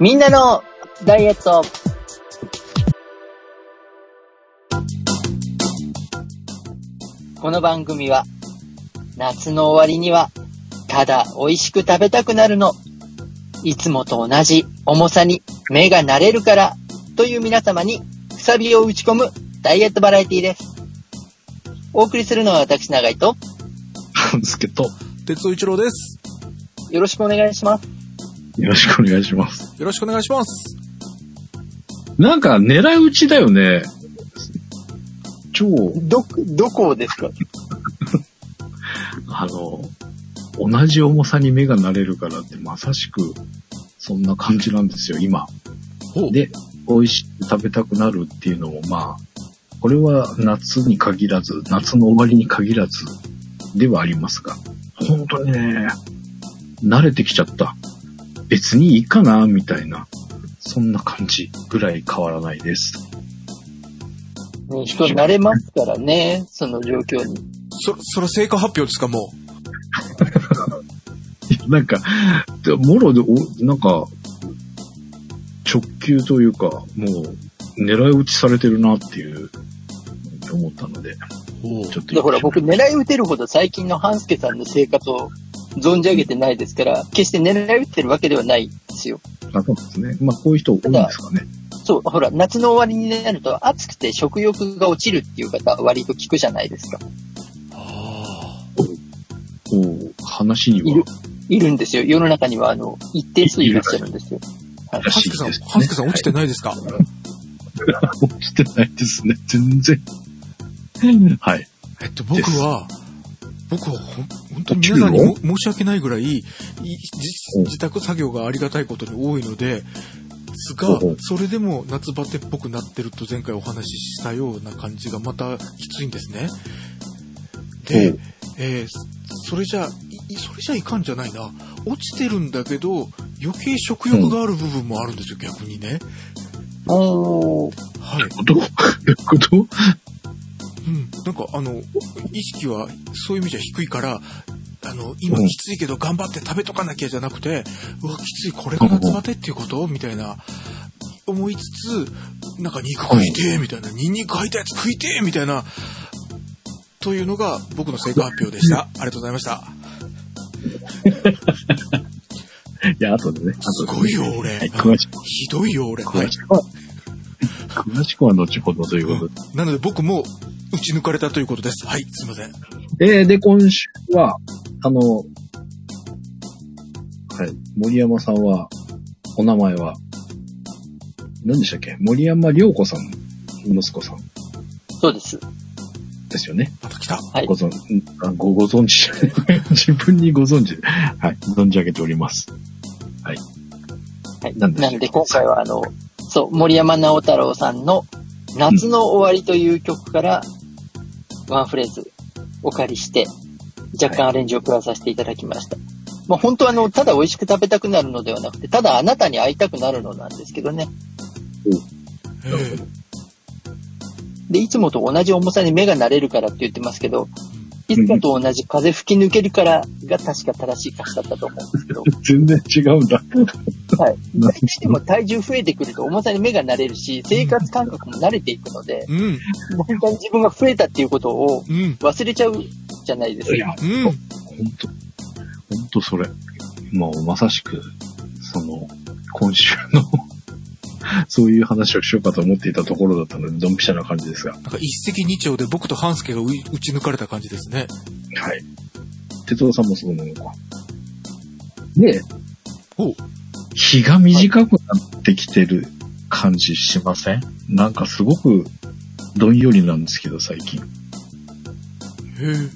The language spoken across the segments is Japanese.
みんなのダイエット。この番組は、夏の終わりには、ただ美味しく食べたくなるの。いつもと同じ重さに目が慣れるから、という皆様に、くさびを打ち込むダイエットバラエティです。お送りするのは私、長井と、なんですけど、鉄尾一郎です。よろしくお願いします。よろしくお願いします。よろしくお願いします。なんか狙い撃ちだよね。超、ど、どこをですか？あの、同じ重さに目が慣れるからってまさしくそんな感じなんですよ、今。で、美味しく食べたくなるっていうのもまあ、これは夏に限らず、夏の終わりに限らずではありますが、本当にね、慣れてきちゃった。別にいいかな、みたいな、そんな感じぐらい変わらないです。ね人慣れますからね、その状況に。そ、それ成果発表ですか、も なんか、でもろで、おなんか、直球というか、もう、狙い撃ちされてるなっていう、思ったので。ちょっと。だから僕狙い撃てるほど最近の半助さんの生活を存じ上げてないですから、決して狙い撃ってるわけではないんですよ。あそうですね。まあ、こういう人多いんですかね。そう、ほら、夏の終わりになると暑くて食欲が落ちるっていう方割と聞くじゃないですか。あこう、話にいるは、いるんですよ。世の中にはあの、一定数いらっしゃるんですよ。はいあ。らハスケさん、しいですね。ハスケさん落ちてないですか？落ちてないですね。全然。はい。えっと、僕は、僕は本当に皆さんにも申し訳ないぐらい、い自宅作業がありがたいことに多いので、ですがうん、それでも夏バテっぽくなってると前回お話ししたような感じがまたきついんですね。で、えーそれじゃ、いそれじゃいかんじゃないな。落ちてるんだけど、余計食欲がある部分もあるんですよ、逆にね。おーはい。どういうこと？うん。なんか、あの、意識はそういう意味じゃ低いから、あの、今うんきついけど頑張って食べとかなきゃじゃなくて、うわ、きつい、これが夏バテっていうこと？みたいな、思いつつ、なんか肉食いてーみたいな、ニンニク入ったやつ食いてーみたいな、というのが僕の成果発表でした。ありがとうございました。いや、後でね。す後でごいよ、俺。はい、ひどいよ、俺。はい。詳しくは、後ほどということで。なので僕も打ち抜かれたということです。はい、すいません。えー、で、今週は、あの、はい、森山さんは、お名前は、何でしたっけ？森山良子さん、息子さんそうです。ですよね。また来た。はいご存、んあご、ご存知じゃない 自分にご存知で、はい、存じ上げております。はい。なんでしょうなんで今回はあの、そう、森山直太朗さんの夏の終わりという曲からワンフレーズお借りして、若干アレンジを加えさせていただきました。まあ本当はあの、ただ美味しく食べたくなるのではなくて、ただあなたに会いたくなるのなんですけどね。えーで、いつもと同じ重さに目が慣れるからって言ってますけど、いつもと同じ風吹き抜けるからが確か正しい歌詞だったと思うんですけど、全然違うんだ。はい。大体でも体重増えてくると重さに目が慣れるし、生活感覚も慣れていくので、うん、もう本当に自分が増えたっていうことをうん、忘れちゃうじゃないですか。いや、うん。ほんと、ほんとそれ。もうまさしく、その、今週の、そういう話をしようかと思っていたところだったので、ドンピシャな感じですが。なんか一石二鳥で僕と半助が打ち抜かれた感じですね。はい。哲夫さんもそうなのか。で、ほう。日が短くなってきてる感じしません？なんかすごくどんよりなんですけど、最近。へえ。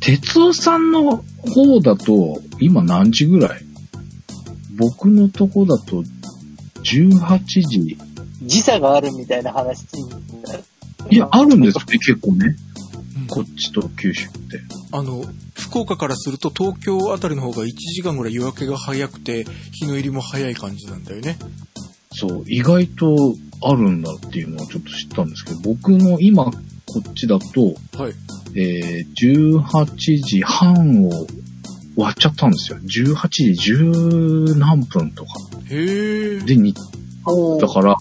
哲夫さんの方だと、今何時ぐらい？僕のとこだと、18時。時差があるみたいな話になる。いや、あるんですね、結構ね。うんこっちと九州って。あの、福岡からすると東京あたりの方が1時間ぐらい夜明けが早くて、日の入りも早い感じなんだよね。そう、意外とあるんだっていうのはちょっと知ったんですけど、僕の今、こっちだと、はい。えー、18時半を終わっちゃったんですよ。18時10何分とか。へえ。で、に、おだから、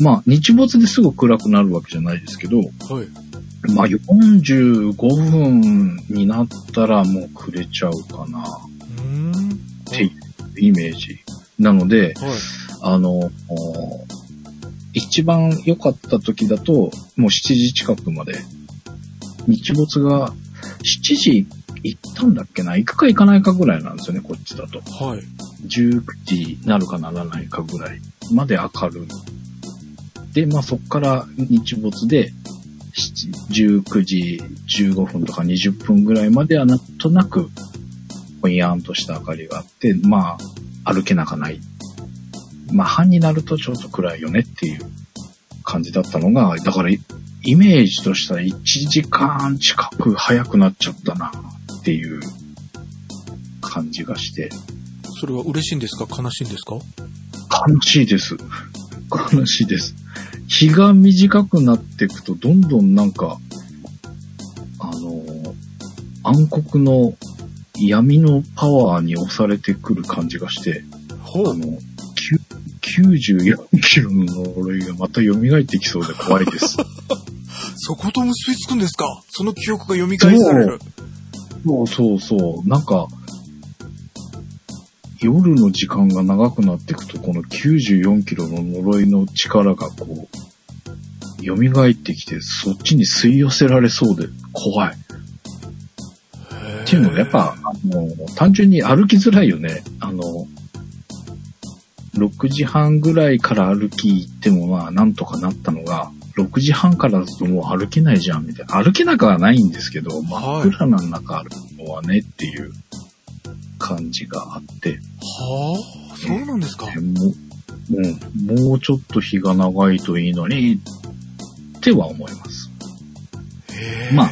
まあ、日没ですぐ暗くなるわけじゃないですけど、はい。まあ、45分になったらもう暮れちゃうかな。っていうイメージ。なので、はい。あの、お一番良かった時だと、もう7時近くまで、日没が7時行ったんだっけな？行くか行かないかぐらいなんですよね、こっちだと。はい。19時なるかならないかぐらいまで明るい。で、まあそっから日没で、7 19時15分とか20分ぐらいまではなんとなく、ぼんやんとした明かりがあって、まあ、歩けなかない。まあ、半になるとちょっと暗いよねっていう感じだったのが、だからイイメージとしたら1時間近く早くなっちゃったなっていう感じがして、それは嬉しいんですか？悲しいんですか？悲しいです。悲しいです。日が短くなっていくと、どんどんなんか、あの、暗黒の闇のパワーに押されてくる感じがして、ほう。あの、きゅ94キロの呪いがまた蘇ってきそうで怖いです。そこと結びつくんですか？その記憶が蘇りされる。そうそうそう。なんか、夜の時間が長くなっていくと、この94キロの呪いの力がこう、蘇ってきて、そっちに吸い寄せられそうで怖い。っていうのが、やっぱ、あの、単純に歩きづらいよね。あの、6時半ぐらいから歩き行ってもまあなんとかなったのが、6時半からだともう歩けないじゃんみたいな。歩けなくはないんですけど、真っ暗な中歩くのはねっていう感じがあって、はあ、そうなんですか？もう、うん、もうちょっと日が長いといいのに、っては思います。まあ、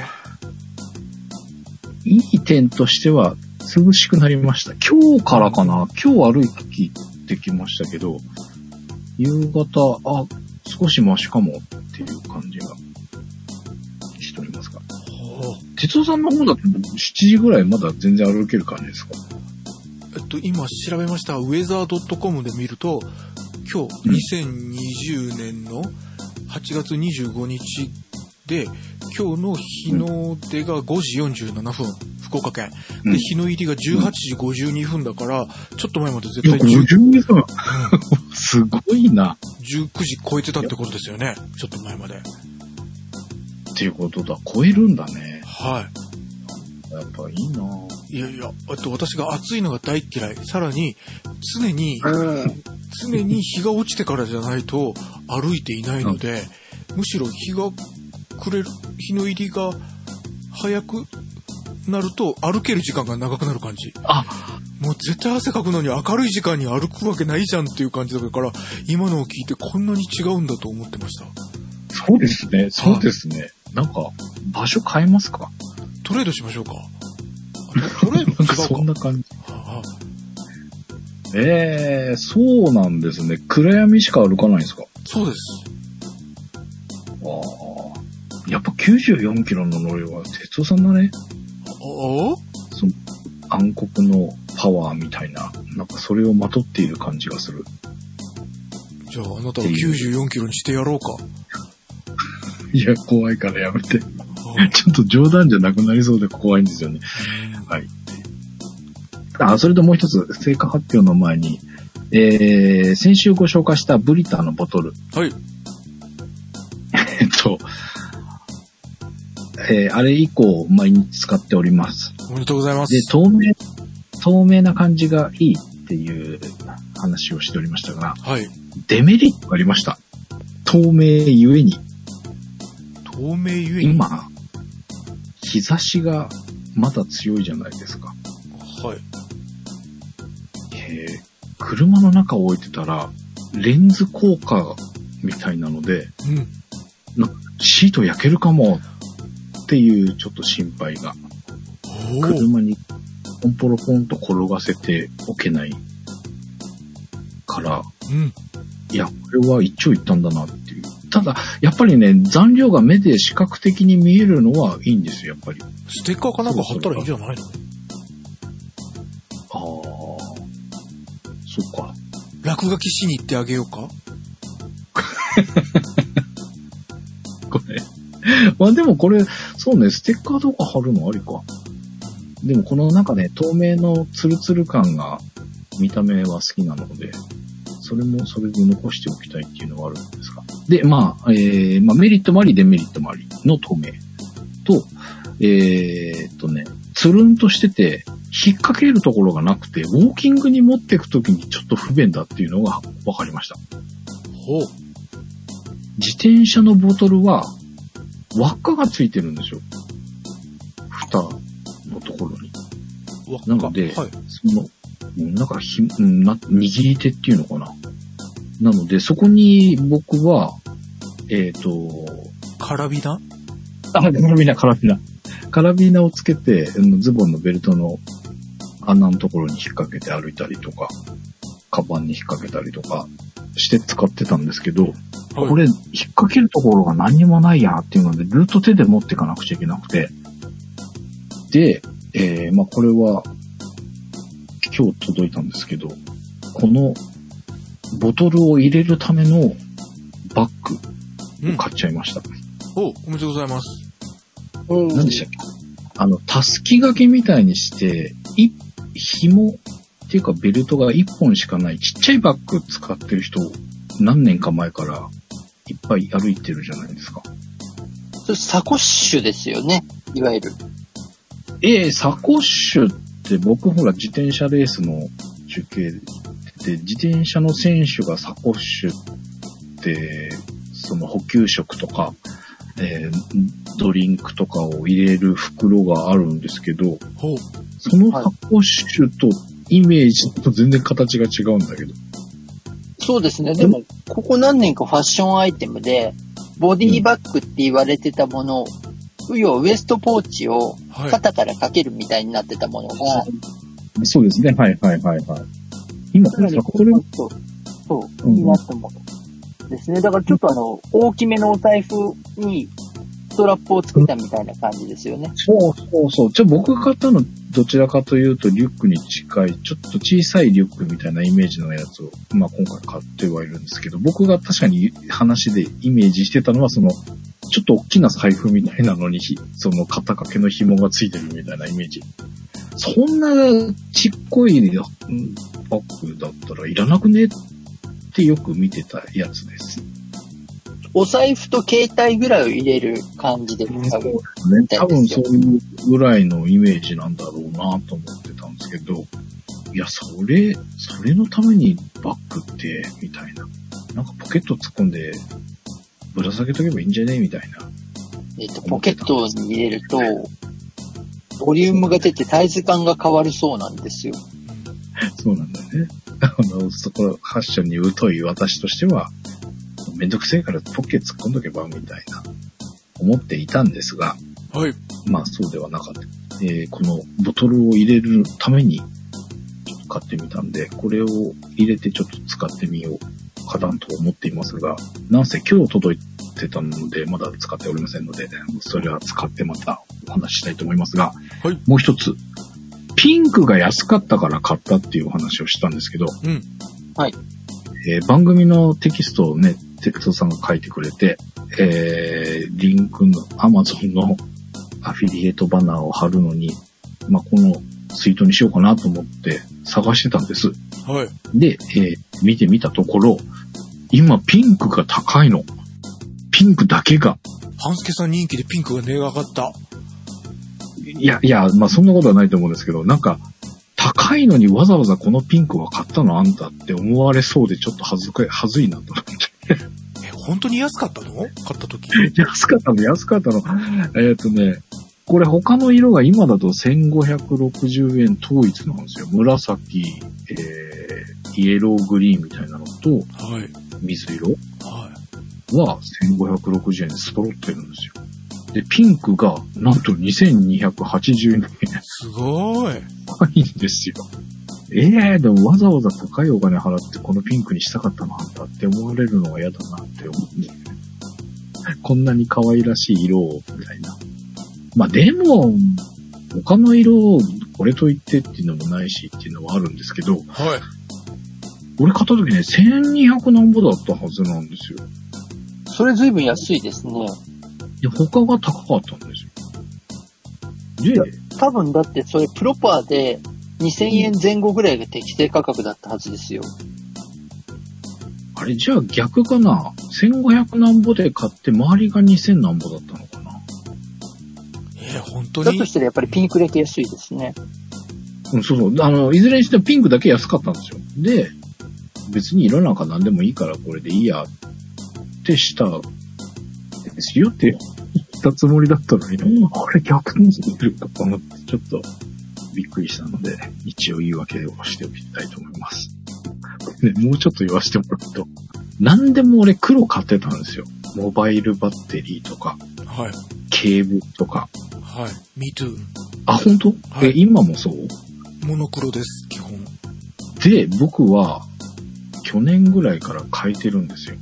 いい点としては、涼しくなりました。今日からかな？今日歩いてきましたけど、夕方、あ、少しマシかもっていう感じがしておりますが。は哲夫さんの方だと7時ぐらいまだ全然歩ける感じですか？あえっと、今調べました。ウェザー .com で見ると、今日、2020年の8月25日で、今日の日の出が5時47分、福岡県。で、うん日の入りが18時52分だから、ちょっと前まで絶対いや、10 52分。すごいな。19時超えてたってことですよね。ちょっと前まで。っていうことだ。超えるんだね。はやっぱいいないいやいや、あと私が暑いのが大嫌い。さらに、常に、うん。常に日が落ちてからじゃないと歩いていないので、むしろ日が暮れる、日の入りが早くなると歩ける時間が長くなる感じ。あ、もう絶対汗かくのに明るい時間に歩くわけないじゃんっていう感じだから、今のを聞いてこんなに違うんだと思ってました。そうですね。そうですね。なんか、場所変えますか？トレードしましょうか。あトレードなんか違うか そんな感じ。ええそうなんですね。暗闇しか歩かないんですか？そうです。ああ。やっぱ94キロの呪いは、哲夫さんだね。ああ？暗黒のパワーみたいな、なんかそれをまとっている感じがする。じゃああなたは94キロにしてやろうか。いや、怖いからやめて。あちょっと冗談じゃなくなりそうで怖いんですよね。はい。あ、それともう一つ、成果発表の前に、えー、先週ご紹介したブリターのボトル。はい。えっと、えー、あれ以降、毎日使っております。おめでとうございま。です透明、透明な感じがいいっていう話をしておりましたが、はい。デメリットがありました。透明ゆえに、透明ゆえに？今、日差しがまだ強いじゃないですか。はい。えー車の中を置いてたら、レンズ効果みたいなので、うん。シート焼けるかもっていうちょっと心配が。車にポンポロポンと転がせておけないから、うん、いや、これは一長一短だなっていう。ただ、やっぱりね、残量が目で視覚的に見えるのはいいんですよ、やっぱり。ステッカーかなんか貼ったらいいんじゃないの？ああ、そっか。落書きしに行ってあげようか？これ。まあでもこれ、そうね、ステッカーとか貼るのありか。でもこのなんかね、透明のツルツル感が見た目は好きなので、それもそれで残しておきたいっていうのはあるんですが。で、まあ、えー、まあメリットもあり、デメリットもありの透明と、えー、っとね、つるんとしてて、引っ掛けるところがなくて、ウォーキングに持っていくときにちょっと不便だっていうのが分かりました。ほう。自転車のボトルは輪っかがついてるんですよ。蓋のところに。わなのではい。その、うんなんかひ、うんな、握り手っていうのかな。なので、そこに僕は、えっ、と、カラビナ？あ、カラビナ、カラビナ。カラビナをつけて、うんズボンのベルトの穴のところに引っ掛けて歩いたりとか、カバンに引っ掛けたりとかして使ってたんですけど、はいこれ、引っ掛けるところが何にもないやっていうので、ずっと手で持っていかなくちゃいけなくて。で、えー、まあこれは、今日届いたんですけど、この、ボトルを入れるためのバッうんグを。買っちゃいました。お、おめでとうございます。うん何でしたっけ？あの、たすき掛けみたいにして、い、紐っていうかベルトが一本しかないちっちゃいバッグ使ってる人、何年か前からいっぱい歩いてるじゃないですか。それサコッシュですよね。いわゆる。ええサコッシュって僕ほら自転車レースの中継で、自転車の選手がサコッシュって、その補給食とか、えードリンクとかを入れる袋があるんですけど、ほう。そのサコッシュとイメージと全然形が違うんだけど。そうですね。でも、ここ何年かファッションアイテムで、ボディバッグって言われてたものを、要はウエストポーチをはい。肩からかけるみたいになってたものが、そうですね。はいはいはいはい。今、かなりこれ、そう、そう、になったものですね。だからちょっとあの、大きめのお財布にストラップをつけたみたいな感じですよね。そうそうそう。じゃあ僕が買ったのどちらかというとリュックに近い、ちょっと小さいリュックみたいなイメージのやつを、まあ今回買ってはいるんですけど、僕が確かに話でイメージしてたのはその、ちょっと大きな財布みたいなのに、その肩掛けの紐がついてるみたいなイメージ。そんなちっこいバッグだったらいらなくねってよく見てたやつです。お財布と携帯ぐらいを入れる感じで使う。ね、多分そういうぐらいのイメージなんだろうなと思ってたんですけど、いや、それ、それのためにバッグって、みたいな。なんかポケット突っ込んで、ぶら下げとけばいいんじゃね？みたいな。えっと、ポケットに入れると、ボリュームが出てサイズ感が変わるそうなんですよ。そうなんだよね。あの、そこ、ファッションに疎い私としては、めんどくせえからポッケ突っ込んどけば、みたいな、思っていたんですが、はい。まあそうではなかった。えーこのボトルを入れるために、ちょっと買ってみたんで、これを入れてちょっと使ってみようかなと思っていますが、なんせ今日届いてたので、まだ使っておりませんので、それは使ってまたお話ししたいと思いますが、はいもう一つ、ピンクが安かったから買ったっていうお話をしたんですけど、うん。えー番組のテキストをね、テクトさんが書いてくれて、えー、リンクの Amazon のアフィリエイトバナーを貼るのに、まあ、このツイートにしようかなと思って探してたんです。はい。で、えー見てみたところ、今ピンクが高いの。ピンクだけが。半助さん人気でピンクが値が上がった。いや、いや、まあ、そんなことはないと思うんですけど、なんか、高いのにわざわざこのピンクは買ったの？あんたって思われそうでちょっと恥ずかい、恥ずいなと思って。え、本当に安かったの？買った時。安かったの、安かったの。えっ、とね、これ他の色が今だと1560円統一なんですよ。紫、えー、イエローグリーンみたいなのとはい。水色はは1560円で揃ってるんですよ。で、ピンクがなんと2280円すごい。高いんですよ。ええー、でもわざわざ高いお金払ってこのピンクにしたかったのあんたって思われるのが嫌だなって思って。こんなに可愛らしい色を、みたいな。まあでも、他の色をこれと言ってっていうのもないしっていうのはあるんですけど、はい。俺買った時ね、1200何ぼだったはずなんですよ。それ随分安いですね。で、他が高かったんですいやよ。で、多分だってそれプロパーで2000円前後ぐらいが適正価格だったはずですよ。あれじゃあ逆かな ?1500 何ぼで買って周りが2000何ぼだったのかな？えー、本当に？だとしたらやっぱりピンクレート安いですね。うん、そうそう。あの、いずれにしてもピンクだけ安かったんですよ。で、別に色なんか何でもいいからこれでいいやってしたですよって言ったつもりだったのに、あれ逆にしてるかと思って、ちょっとびっくりしたので、一応言い訳をしておきたいと思います。ね、もうちょっと言わせてもらうと、何でも俺黒買ってたんですよ。モバイルバッテリーとか、はい。ケーブルとか。はい。me too. あ、本当、はいえ、今もそう？モノクロです、基本。で、僕は、去年ぐらいから変えてるんですよ。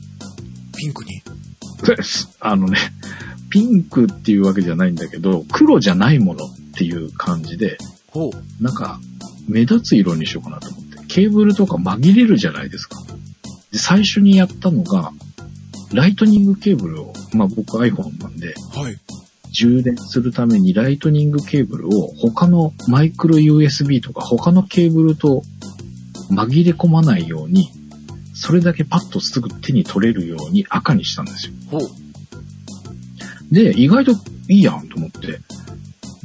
ピンクに？ですあのね、ピンクっていうわけじゃないんだけど、黒じゃないものっていう感じで、ほう。なんか、目立つ色にしようかなと思って。ケーブルとか紛れるじゃないですか。で、最初にやったのが、ライトニングケーブルを、まあ僕 iPhone なんで、はい。充電するためにライトニングケーブルを他のマイクロ USB とか他のケーブルと紛れ込まないように、それだけパッとすぐ手に取れるように赤にしたんですよ。ほう。で、意外といいやんと思って。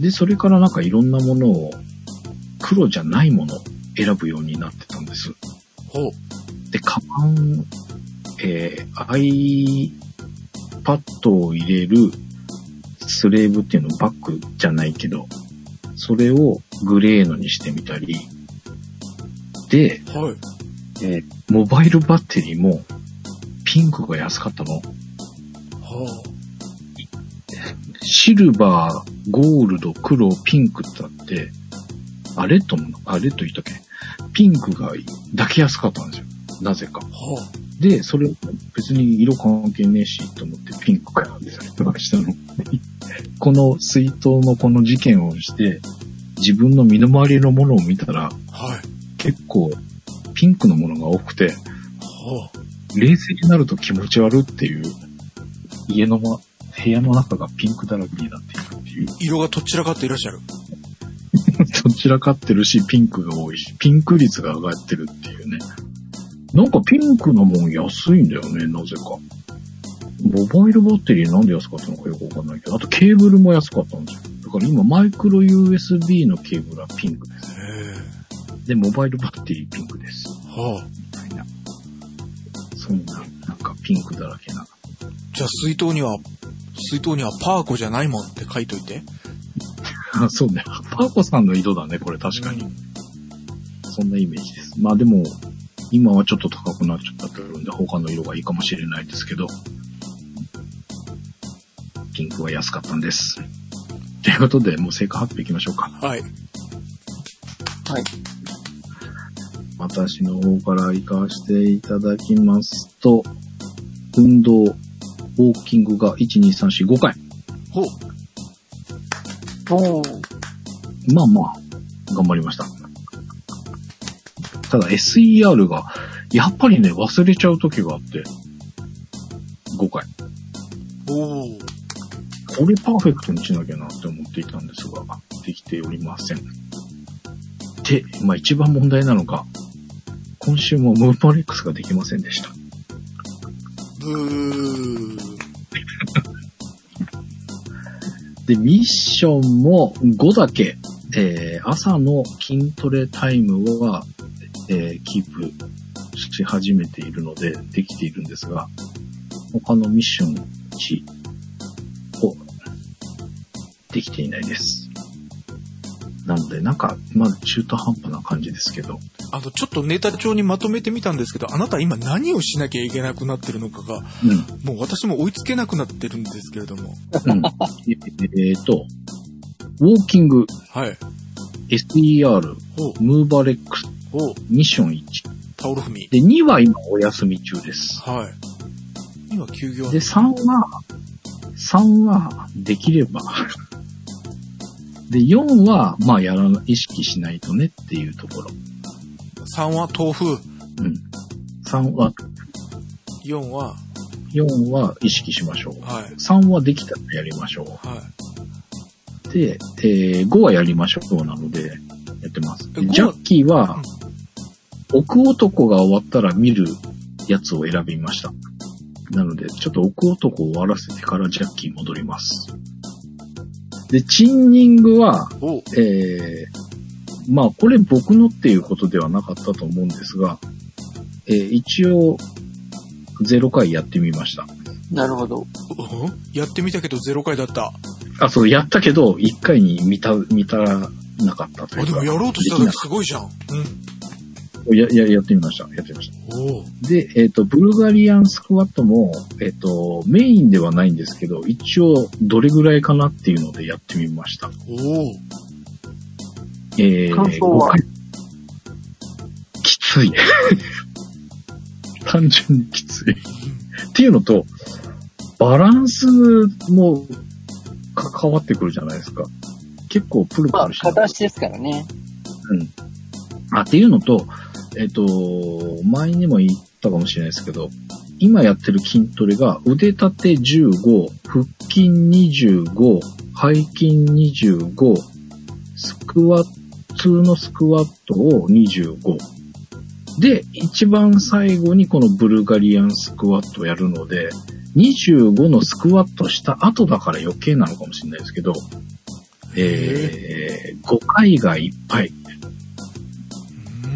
で、それからなんかいろんなものを黒じゃないものを選ぶようになってたんです。ほう。で、カバン、えー、iPad を入れるスレーブっていうのバッグじゃないけど、それをグレーのにしてみたり、で、はい。えーモバイルバッテリーもピンクが安かったの。はシルバー、ゴールド、黒、ピンクってあって、あ、レッドも、あ、レッド言ったっけ？ピンクがだけ安かったんですよ。なぜか。あ。はで、それ別に色関係ねえしと思ってピンクからってされてましたの。この水筒のこの事件をして、自分の身の回りのものを見たら、あ。はい。結構ピンクのものが多くて、は冷静になると気持ち悪いっていう、家の、ま、部屋の中がピンクだらけになっているっていう。あ。色がとっちらかっていらっしゃる。どちらかってるし、ピンクが多いし、ピンク率が上がってるっていうね。なんかピンクのもん安いんだよね、なぜか。モバイルバッテリーなんで安かったのかよくわかんないけど、あとケーブルも安かったんですよ。だから今マイクロ USB のケーブルはピンクです。で、モバイルバッテリーピンクです。はあ。みたいな。そんな、なんかピンクだらけな。じゃあ水筒には、水筒にはパーコじゃないもんって書いといて。あ、そうね。パーコさんの色だね、これ確かに。そんなイメージです。まあでも、今はちょっと高くなっちゃってるんで、他の色がいいかもしれないですけど、ピンクは安かったんです。ということで、もう成果発表いきましょうか。はい。はい。私の方から行かせていただきますと、運動、ウォーキングが1、2、3、4、5回。ほう。おーまあまあ、頑張りました。ただ SER が、やっぱりね、忘れちゃう時があって、5回。おー。これパーフェクトにしなきゃなって思っていたんですが、できておりません。で、まあ一番問題なのが、今週もムーパレックスができませんでした。ブー。で、ミッションも5だけ、えー朝の筋トレタイムは、えーキープし始めているので、できているんですが、他のミッション1をできていないです。なので、なんか、まだ中途半端な感じですけど、あの、ちょっとネタ帳にまとめてみたんですけど、あなた今何をしなきゃいけなくなってるのかが、うん。もう私も追いつけなくなってるんですけれども。うん、えっと、ウォーキング、はい。SER。ムーバレックス。ミッション1。タオル踏み。で、2は今お休み中です。はい。今休業。で、3は、3はできれば。で、4は、まあやらな、意識しないとねっていうところ。3は豆腐。うん。3は、4は、4は意識しましょう。はい。3はできたらやりましょはい。う。で、えー5はやりましょうなので、やってます。え5はジャッキーは、奥男が終わったら見るやつを選びました。なので、ちょっと奥男を終わらせてからジャッキー戻ります。で、チンニングは、おえー、まあ、これ僕のっていうことではなかったと思うんですが、えー一応、0回やってみました。なるほど。うん？やってみたけど0回だった。あ、そう、やったけど、1回に見た、見たらなかったといあ、うか。でもやろうとしたできな時すごいじゃん。うん。や、や、やってみました。やってみました。で、えっ、と、ブルガリアンスクワットも、えっ、と、メインではないんですけど、一応、どれぐらいかなっていうのでやってみました。おお。えー、感想は？5回きつい。単純にきつい。っていうのと、バランスも関わってくるじゃないですか。結構プルプまあ、ルしてる片足ですからね。あ、っていうのと、えっ、と、前にも言ったかもしれないですけど、今やってる筋トレが腕立て15、腹筋25、背筋25、スクワット、普通のスクワットを25。で、一番最後にこのブルガリアンスクワットをやるので、25のスクワットした後だから余計なのかもしれないですけど、えー、5回がいっぱい。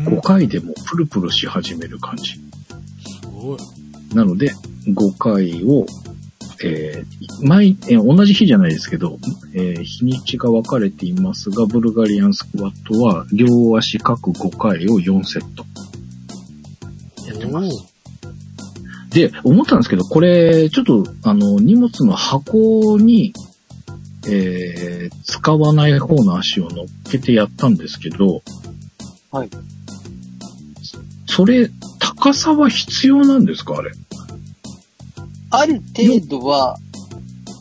5回でもプルプルし始める感じ。すごい。なので、5回を、えー毎、えー同じ日じゃないですけど、えー日にちが分かれていますが、ブルガリアンスクワットは、両足各5回を4セット。やってます。で、思ったんですけど、これ、ちょっと、あの、荷物の箱に、えー使わない方の足を乗っけてやったんですけど、はい。それ、高さは必要なんですか？あれ。ある程度は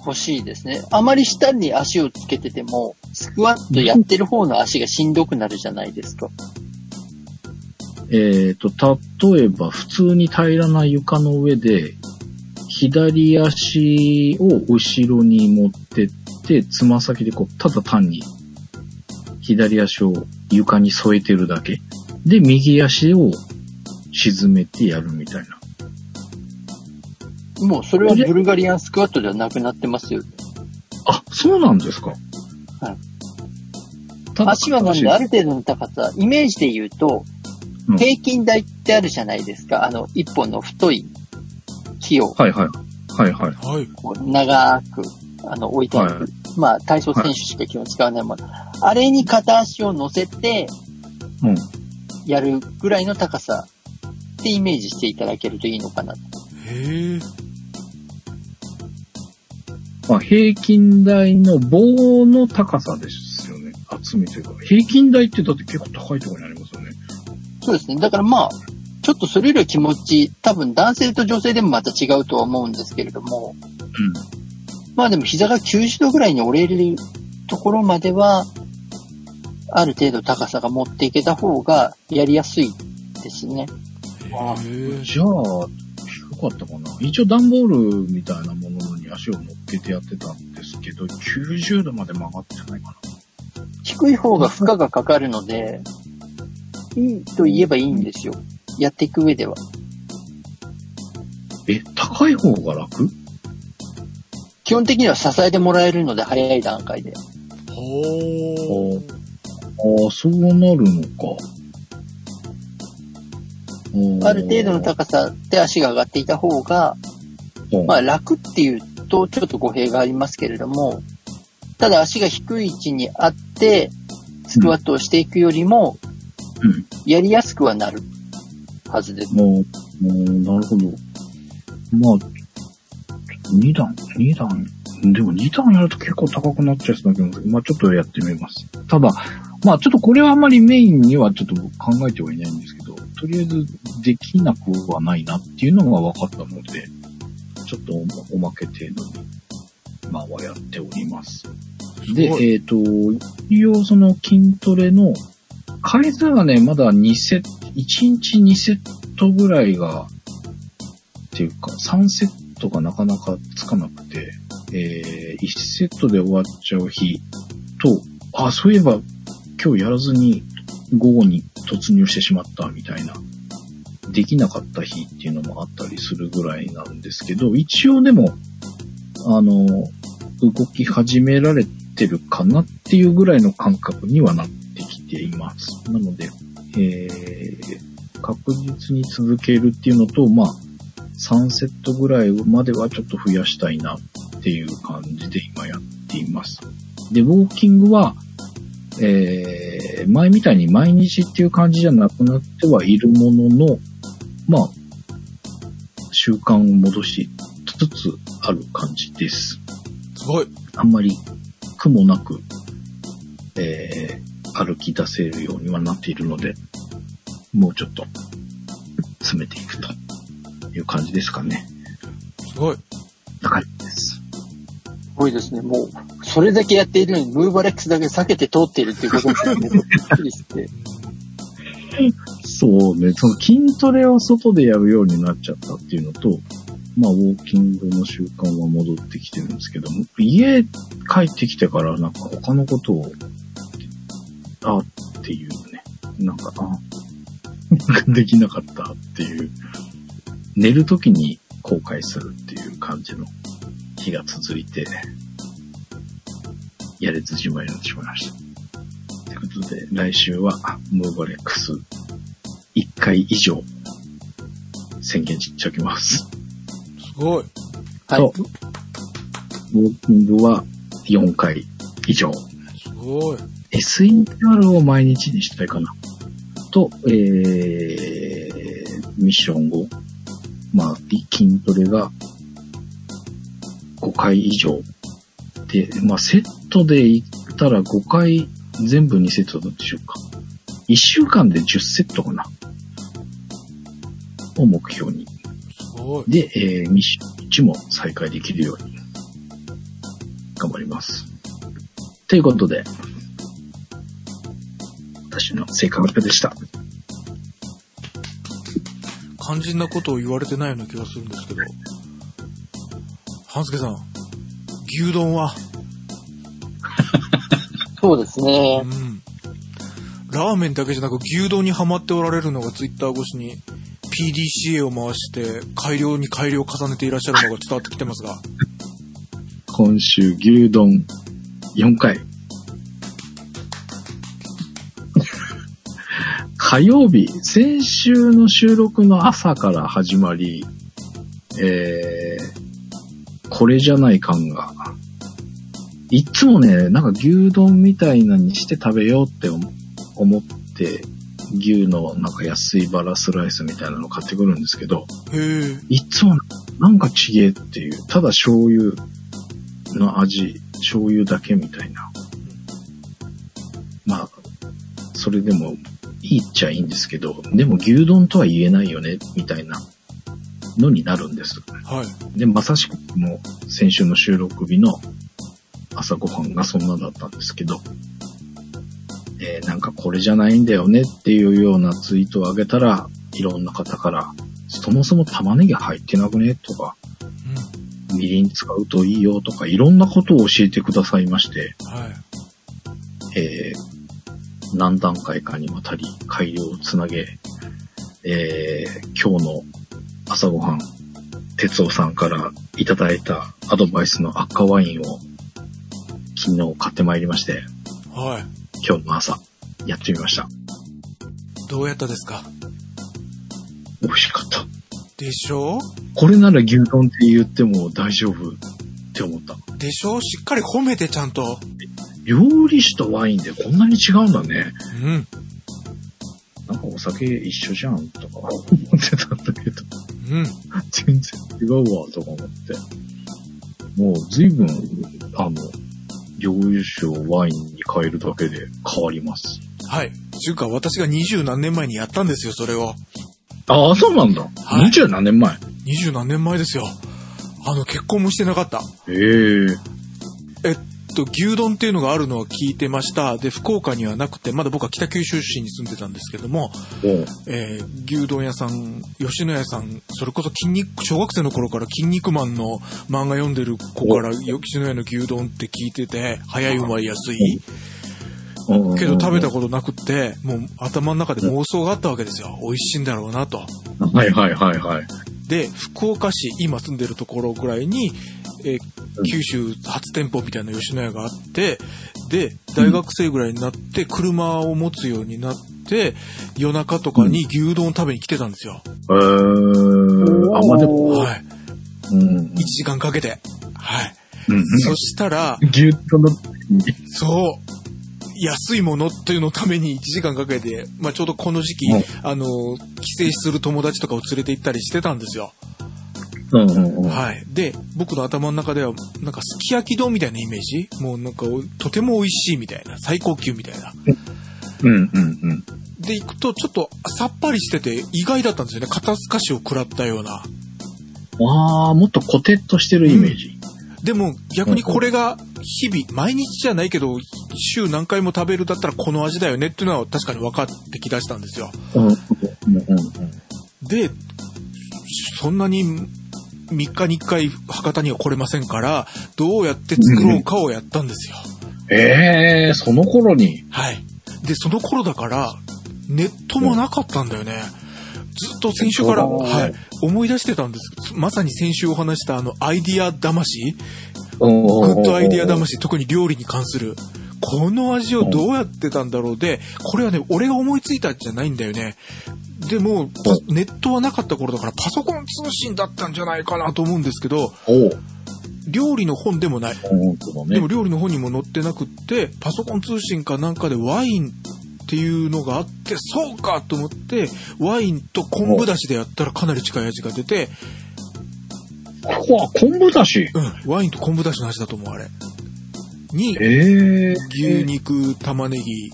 欲しいですね。あまり下に足をつけてても、スクワットやってる方の足がしんどくなるじゃないですか。えっ、と、例えば普通に平らな床の上で、左足を後ろに持ってって、つま先でこう、ただ単に、左足を床に添えてるだけ。で、右足を沈めてやるみたいな。もうそれはブルガリアンスクワットではなくなってますよ。あ、そうなんですか。はい。ただ足はなんである程度の高さ、イメージで言うとうん、平均台ってあるじゃないですか。あの、一本の太い木をはいはい。はいはい。はい。こう長く、あの、置いてある。はいまあ、体操選手しか基本使わないもの。あれに片足を乗せて、うん。やるぐらいの高さってイメージしていただけるといいのかな。へえ。まあ、平均台の棒の高さですよね。厚みというか。平均台ってだって結構高いところにありますよね。そうですね。だからまあ、ちょっとそれよりは気持ち、多分男性と女性でもまた違うとは思うんですけれども、まあでも膝が90度ぐらいに折れるところまでは、ある程度高さが持っていけた方がやりやすいですね。あ。じゃあ、低かったかな。一応段ボールみたいなものに足を乗っけてやってたんですけど、90度まで曲がってないかな。低い方が負荷がかかるので、いいと言えばいいんですよ。やっていく上では。え、高い方が楽？基本的には支えてもらえるので、早い段階で。ほー。ああ、そうなるのか。ある程度の高さで足が上がっていた方が、うんまあ楽っていうとちょっと語弊がありますけれども、ただ足が低い位置にあって、スクワットをしていくよりも、うん。やりやすくはなるはずです。もう、もう、なるほど。まあ、2段、2段、でも2段やると結構高くなっちゃいそうだけど、まあちょっとやってみます。ただ、まあちょっとこれはあんまりメインにはちょっと考えてはいないんですけど、とりあえずできなくはないなっていうのが分かったので、ちょっとおおまけ程度に、まあはやっております。で、すごいえっ、と、一応その筋トレの回数がね、まだ2セット、1日2セットぐらいが、っていうか、3セットがなかなかつかなくて、えー、1セットで終わっちゃう日と、あ、そういえば今日やらずに午後に突入してしまったみたいな、できなかった日っていうのもあったりするぐらいなんですけど、一応でも、あの、動き始められてるかなっていうぐらいの感覚にはなってきています。なので、えー、確実に続けるっていうのと、まあ、3セットぐらいまではちょっと増やしたいなっていう感じで今やっています。で、ウォーキングは、えー、前みたいに毎日っていう感じじゃなくなってはいるものの、まあ、習慣を戻しつつある感じです。すごい。あんまり苦もなく、えー、歩き出せるようにはなっているので、もうちょっと詰めていくという感じですかね。すごい。高いです。すごいですね。もう、それだけやっているのに、ムーバレックスだけ避けて通っているっていうことですよね。びっくりして。そうね、その筋トレを外でやるようになっちゃったっていうのと、まあ、ウォーキングの習慣は戻ってきてるんですけども、家帰ってきてからなんか他のことを、あっていうね、なんか、あ、なんかできなかったっていう、寝るときに後悔するっていう感じの日が続いて、やれずじまいになってしまいました。ということで、来週はムーバレックス1回以上宣言しておきます。すごい。はいと、ウォーキングは4回以上。すごい。S インタールを毎日にしたいかな。と、えー、ミッション5。まあ、筋トレが5回以上。で、まあ、セットで言ったら5回全部2セットどっちしようか。1週間で10セットかな。を目標に。で、えー、ミッション1も再開できるように頑張ります。ということで、私の成果発表でした。肝心なことを言われてないような気がするんですけど。半助さん、牛丼は、そうですねう。ん。ラーメンだけじゃなく牛丼にハマっておられるのがツイッター越しに PDCA を回して改良に改良を重ねていらっしゃるのが伝わってきてますが。今週牛丼4回。火曜日、先週の収録の朝から始まり、えー、これじゃない感が、いっつもね、なんか牛丼みたいなにして食べようって思思って、牛のなんか安いバラスライスみたいなの買ってくるんですけど。いっつもなんかちげえっていう、ただ醤油の味、醤油だけみたいな。まあ、それでもいいっちゃいいんですけど、でも牛丼とは言えないよね、みたいなのになるんです。はい。で、まさしくもう先週の収録日の朝ごはんがそんなだったんですけど、えーなんかこれじゃないんだよねっていうようなツイートを上げたら、いろんな方から、そもそも玉ねぎ入ってなくね？とか、うみりん使うといいよとか、いろんなことを教えてくださいまして、ん。はい。えー何段階かにわたり改良をつなげ、えー今日の朝ごはん、哲夫さんからいただいたアドバイスの赤ワインを昨日買ってまいりまして、はい。今日の朝やってみました。どうやったですか？美味しかった。でしょ？これなら牛丼って言っても大丈夫って思った。でしょ？しっかり褒めてちゃんと。料理酒とワインでこんなに違うんだね。うん。なんかお酒一緒じゃんとか思ってたんだけど、うん。全然違うわとか思って。もう随分、あの、料理酒をワインに変えるだけで変わります。はい。ちゅうか、私が二十何年前にやったんですよ、それを。ああ、そうなんだ。はい二十何年前。二十何年前ですよ。あの、結婚もしてなかった。ええと、牛丼っていうのがあるのは聞いてました。で、福岡にはなくて、まだ僕は北九州市に住んでたんですけども、うんえー牛丼屋さん、吉野家さん、それこそ筋肉、小学生の頃から筋肉マンの漫画読んでる子から吉野家の牛丼って聞いてて、早い、うまい、安い。うんけど食べたことなくって、もう頭の中で妄想があったわけですよ。美味しいんだろうなと。はいはいはいはい。で、福岡市、今住んでるところぐらいに、えー九州初店舗みたいな吉野家があって、で、大学生ぐらいになって車を持つようになって、夜中とかに牛丼を食べに来てたんですよ。えー、あ、まあでも、はい。うん。1時間かけて。はい。うんそしたら、牛丼の、そう。安いものっていうのために1時間かけて、まあ、ちょうどこの時期、うんあの、帰省する友達とかを連れて行ったりしてたんですよ。うんうんうん。はい。で、僕の頭の中では、なんかすき焼き丼みたいなイメージ？もうなんかお、とても美味しいみたいな、最高級みたいな。うんうんうん。で、行くと、ちょっとさっぱりしてて意外だったんですよね。肩透かしを食らったような。ああ、もっとコテッとしてるイメージ。でも、逆にこれが日々、毎日じゃないけど、週何回も食べるだったらこの味だよねっていうのは確かに分かってきだしたんですよ。うんうんうんうん。で、そんなに3日に1回博多には来れませんから、どうやって作ろうかをやったんですよ。ええー、その頃に？はい。で、その頃だから、ネットもなかったんだよね。ずっと先週から、はい、思い出してたんです。まさに先週お話したあの、アイディア魂ググッドアイディア魂、特に料理に関する。この味をどうやってたんだろうで、これはね、俺が思いついたんじゃないんだよね。でも、パネットはなかった頃だからパソコン通信だったんじゃないかなと思うんですけど。料理の本でもない。でも。料理の本にも載ってなくって、パソコン通信かなんかでワインっていうのがあって、そうかと思って、ワインと昆布だしでやったらかなり近い味が出て、ここは昆布だし？うん、ワインと昆布だしの味だと思う、あれ。に、ええ牛肉、玉ねぎ、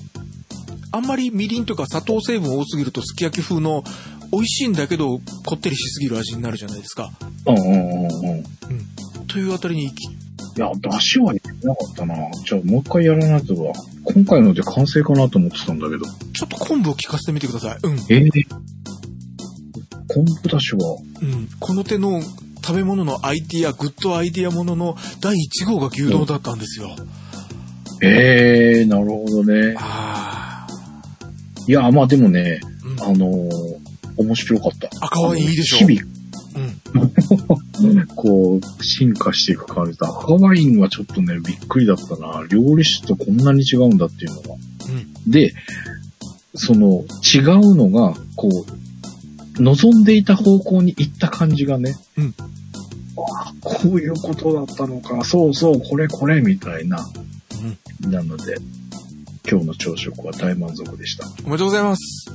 あんまりみりんとか砂糖成分多すぎるとすき焼き風の美味しいんだけどこってりしすぎる味になるじゃないですか。うんうんうんうん。いうん。というあたりに行き、や、だしはやなかったな。じゃあもう一回やらないとは。今回ので完成かなと思ってたんだけど。ちょっと昆布を効かせてみてください。うん。ええ昆布だしは、うん。この手の食べ物のアイディア、グッドアイディアものの第1号が牛丼だったんですよ。ええなるほどね。ああ。いや、まあでもね、うん。あのー面白かった。赤ワインいいでしょ？日うん。々、こう、進化していく感じだ。赤ワインはちょっとね、びっくりだったな。料理酒とこんなに違うんだっていうのが。うん。で、その、違うのが、こう、望んでいた方向に行った感じがね。うんあこういうことだったのか。そうそう、これこれ、みたいな。うん。なので、今日の朝食は大満足でした。おめでとうございます。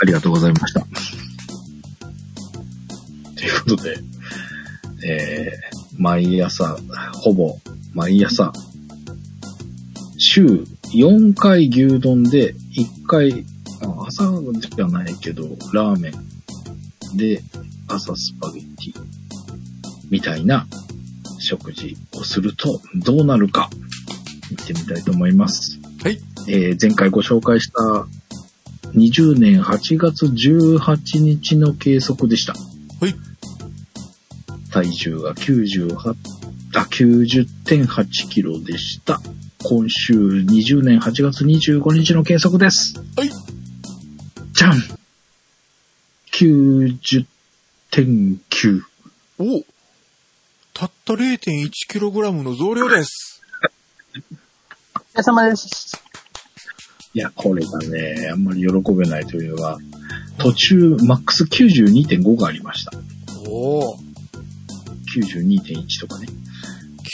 ありがとうございました。ということで、えー、毎朝、ほぼ毎朝、週4回牛丼で1回、あ朝じゃないけど、ラーメンで朝スパゲッティみたいな食事をするとどうなるか、見てみたいと思います。はい。えー前回ご紹介した20年8月18日の計測でした。はい。体重が98、あ、90.8キロでした。今週20年8月25日の計測です。はい。じゃん !90.9。おたった 0.1kg の増量です。お疲れ様です。いや、これがね、あんまり喜べないというのは、途中マックス92.5がありました。おお92.1とかね。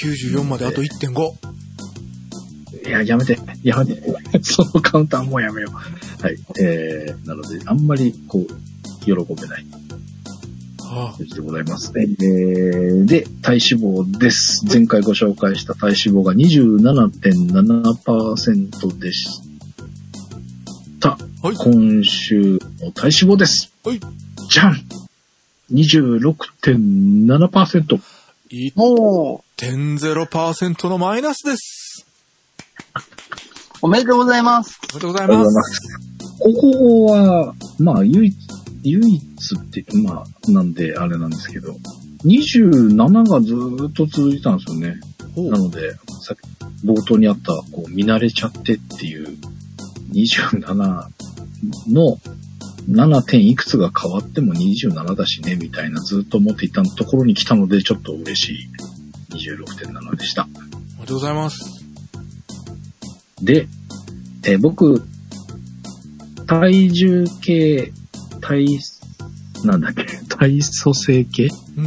94まであと1.5。いや、やめて、やめて。そのカウンターもうやめよう。はい。えー、なので、あんまり、こう、喜べないでございますね。えー、で、体脂肪です。前回ご紹介した体脂肪が27.7%でした。はい今週の体脂肪です。はい。じゃん !26.7%。も1.0%のマイナスです。おめでとうございます。おめでとうございま。す。ここは、まあ、唯一、唯一って、まあ、なんで、あれなんですけど、27がずーっと続いたんですよね。なので、さっき冒頭にあった、こう、見慣れちゃってっていう、27の 7. 点いくつが変わっても27だしね、みたいなずっと思っていたところに来たので、ちょっと嬉しい26.7でした。おめでとうございます。で、えー僕、体重計、体、なんだっけ、体組成計うん。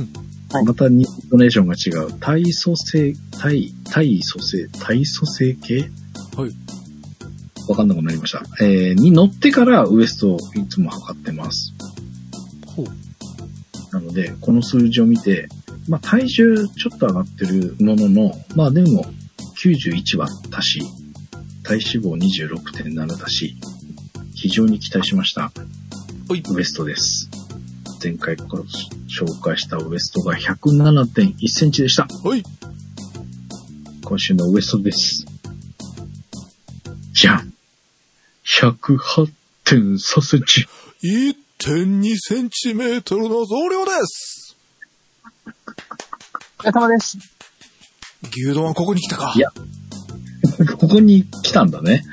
はいまたニットネーションが違う。体組成、体、体組成、体組成計はい。わかんなくなりました。えーに乗ってからウエストをいつも測ってます。ほう。なので、この数字を見て、まあ体重ちょっと上がってるものの、まあでも91は足し、体脂肪26.7だし、非常に期待しました。はい。ウエストです。前回から紹介したウエストが107.1センチでした。はい。今週のウエストです。じゃん !108.3 センチ。1.2センチメートルの増量です。お疲れ様です。牛丼はここに来たか。いやここに来たんだね。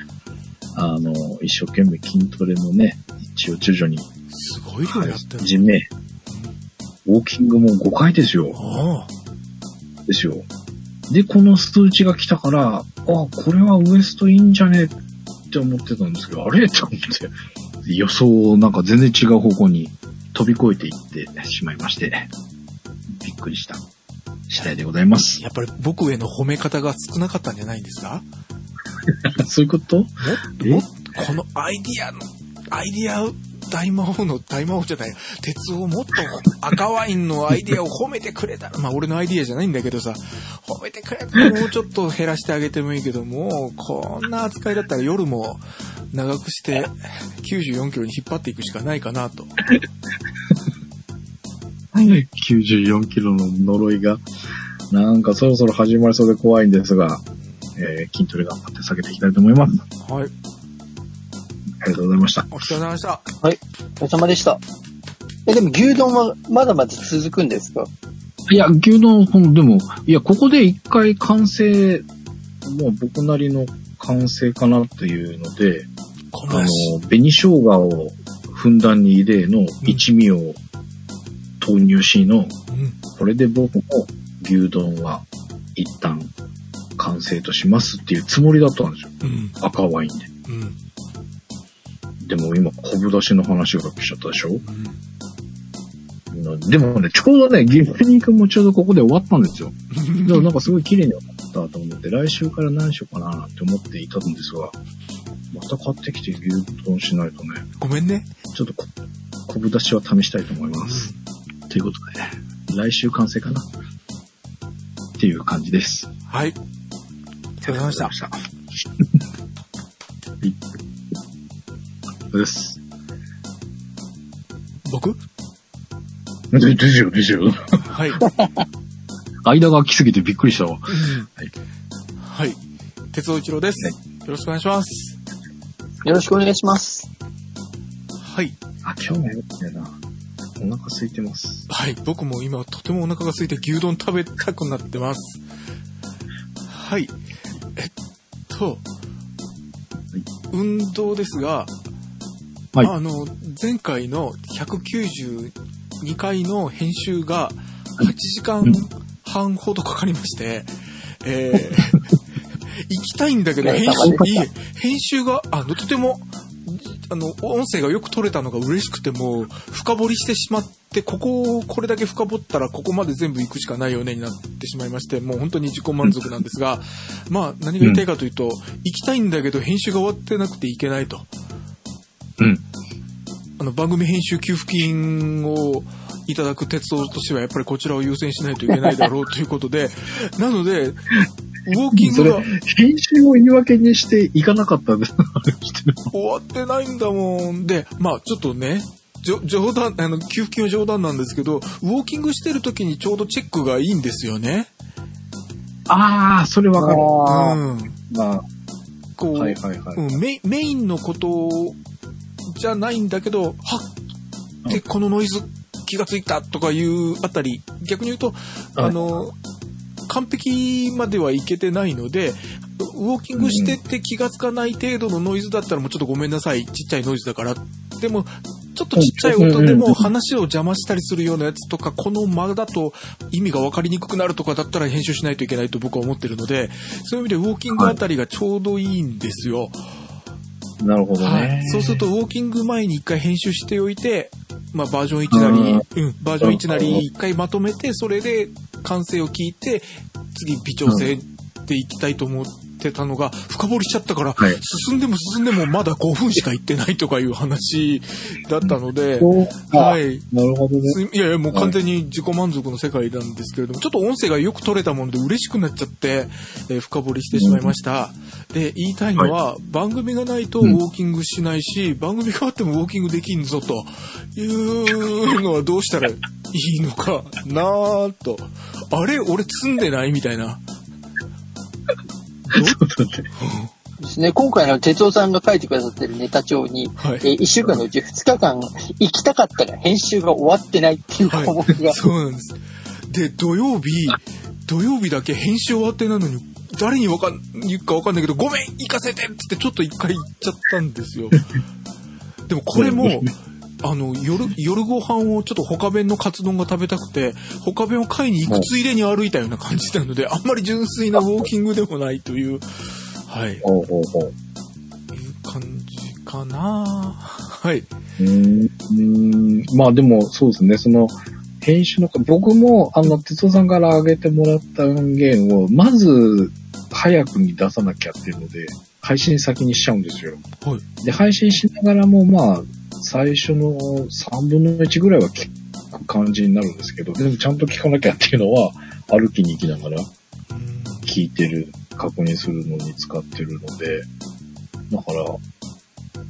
あの、一生懸命筋トレもね、一応徐々に、すごい量やってる。地面、ウォーキングも5回ですよ。あですよ。で、この数値が来たから、あ、これはウエストいいんじゃねって思ってたんですけど、あれ？って思って、予想をなんか全然違う方向に飛び越えていってしまいまして、びっくりした次第でございますあ。。やっぱり僕への褒め方が少なかったんじゃないんですか？そういうこと？このアイディアの、アイディア大魔王の大魔王じゃない、鉄をもっと赤ワインのアイディアを褒めてくれたら、まあ俺のアイディアじゃないんだけどさ、褒めてくれたらもうちょっと減らしてあげてもいいけど、もうこんな扱いだったら夜も長くして94キロに引っ張っていくしかないかなと。94キロの呪いが、なんかそろそろ始まりそうで怖いんですが、えー筋トレ頑張って下げていきたいと思います。はい。ありがとうございました。お疲れ様でした。お疲れ様でした。え、でも牛丼はまだまだ続くんですか？いや、牛丼、ほんでも、いや、ここで一回完成、もう僕なりの完成かなっていうので、あの紅生姜をふんだんに入れの一味を投入しの、うん。これで僕も牛丼は一旦完成としますっていうつもりだったんですよ。うん。赤ワインで。うん。でも今、昆布出しの話が来ちゃったでしょ？うん。でもね、ちょうどね、牛肉もちょうどここで終わったんですよ。でもなんかすごい綺麗に終わったと思って、来週から何しようかなって思っていたんですが、また買ってきて牛丼しないとね、ごめんね。ちょっとこ昆布出しは試したいと思います。ということで、来週完成かな？っていう感じです。はい。ありがとうございました。はい。です。僕？でですよ、ですよ。はい。間が空きすぎてびっくりしたわ。はい。はい。鉄道一郎です。よろしくお願いします。よろしくお願いします。はい。あ、今日もよくねな。お腹空いてます。はい。僕も今とてもお腹が空いて牛丼食べたくなってます。はい。えっと、運動ですが、はい。あの、前回の192回の編集が8時間半ほどかかりまして、えー 行きたいんだけど、編集、編集が、あの、とても、あの、音声がよく取れたのが嬉しくて、もう、深掘りしてしまって、ここを、これだけ深掘ったら、ここまで全部行くしかないよね、になってしまいまして、もう本当に自己満足なんですが、まあ、何が言いたいかというと、行きたいんだけど、編集が終わってなくていけないと。うん。あの、番組編集給付金をいただく鉄道としては、やっぱりこちらを優先しないといけないだろうということで、なので、ウォーキングが、編集を言い訳にしていかなかったんです。終わってないんだもん。で、まあちょっとね、冗談、あの、給付金は冗談なんですけど、ウォーキングしてる時にちょうどチェックがいいんですよね。ああ、それわかる。うん。まあ、こう、はいはいはい。うんメイメインのことじゃないんだけど、はっってこのノイズ気がついたとかいうあたり、逆に言うと、はい。あの、完璧まではいけてないので、ウォーキングしてって気がつかない程度のノイズだったらもうちょっとごめんなさい、ちっちゃいノイズだから。でも、ちょっとちっちゃい音でも話を邪魔したりするようなやつとか、この間だと意味が分かりにくくなるとかだったら編集しないといけないと僕は思ってるので、そういう意味でウォーキングあたりがちょうどいいんですよ。なるほどはいね。。そうすると、ウォーキング前に一回編集しておいて、まあ、バージョン1なり、うん、バージョン1なり一回まとめて、それで完成を聞いて、次微調整でいきたいと思ってたのが、深掘りしちゃったから、はい進んでも進んでもまだ5分しか行ってないとかいう話だったので。はい。なるほどね。すいやいや、もう完全に自己満足の世界なんですけれども、ちょっと音声がよく取れたもので嬉しくなっちゃって、えー深掘りしてしまいました。で、言いたいのは、番組がないとウォーキングしないし、番組があってもウォーキングできんぞというのはどうしたらいいのかなぁと。あれ？俺積んでない？みたいな。ですね。今回の哲夫さんが書いてくださってるネタ帳に、はい。えー、1週間のうち2日間行きたかったが編集が終わってないっていう項目が、そうなんです。で、土曜日、土曜日だけ編集終わってなのに、誰にわかん、言うかわかんないけど、ごめん行かせてっつってちょっと一回行っちゃったんですよ。でもこれも、あの、夜、夜ご飯をちょっと他弁のカツ丼が食べたくて、他弁を買いに行くついでに歩いたような感じなので、あんまり純粋なウォーキングでもないという、はい、いうほうほうほう。感じかなはい。うーんまあでも、そうですね、その、編集の、僕も、あの、哲夫さんから上げてもらった音源を、まず、早くに出さなきゃっていうので、配信先にしちゃうんですよ。はい。で、配信しながらも、まあ、最初の3分の1ぐらいは聞く感じになるんですけど、でもちゃんと聞かなきゃっていうのは、歩きに行きながらうん聞いてる、確認するのに使ってるので、だから、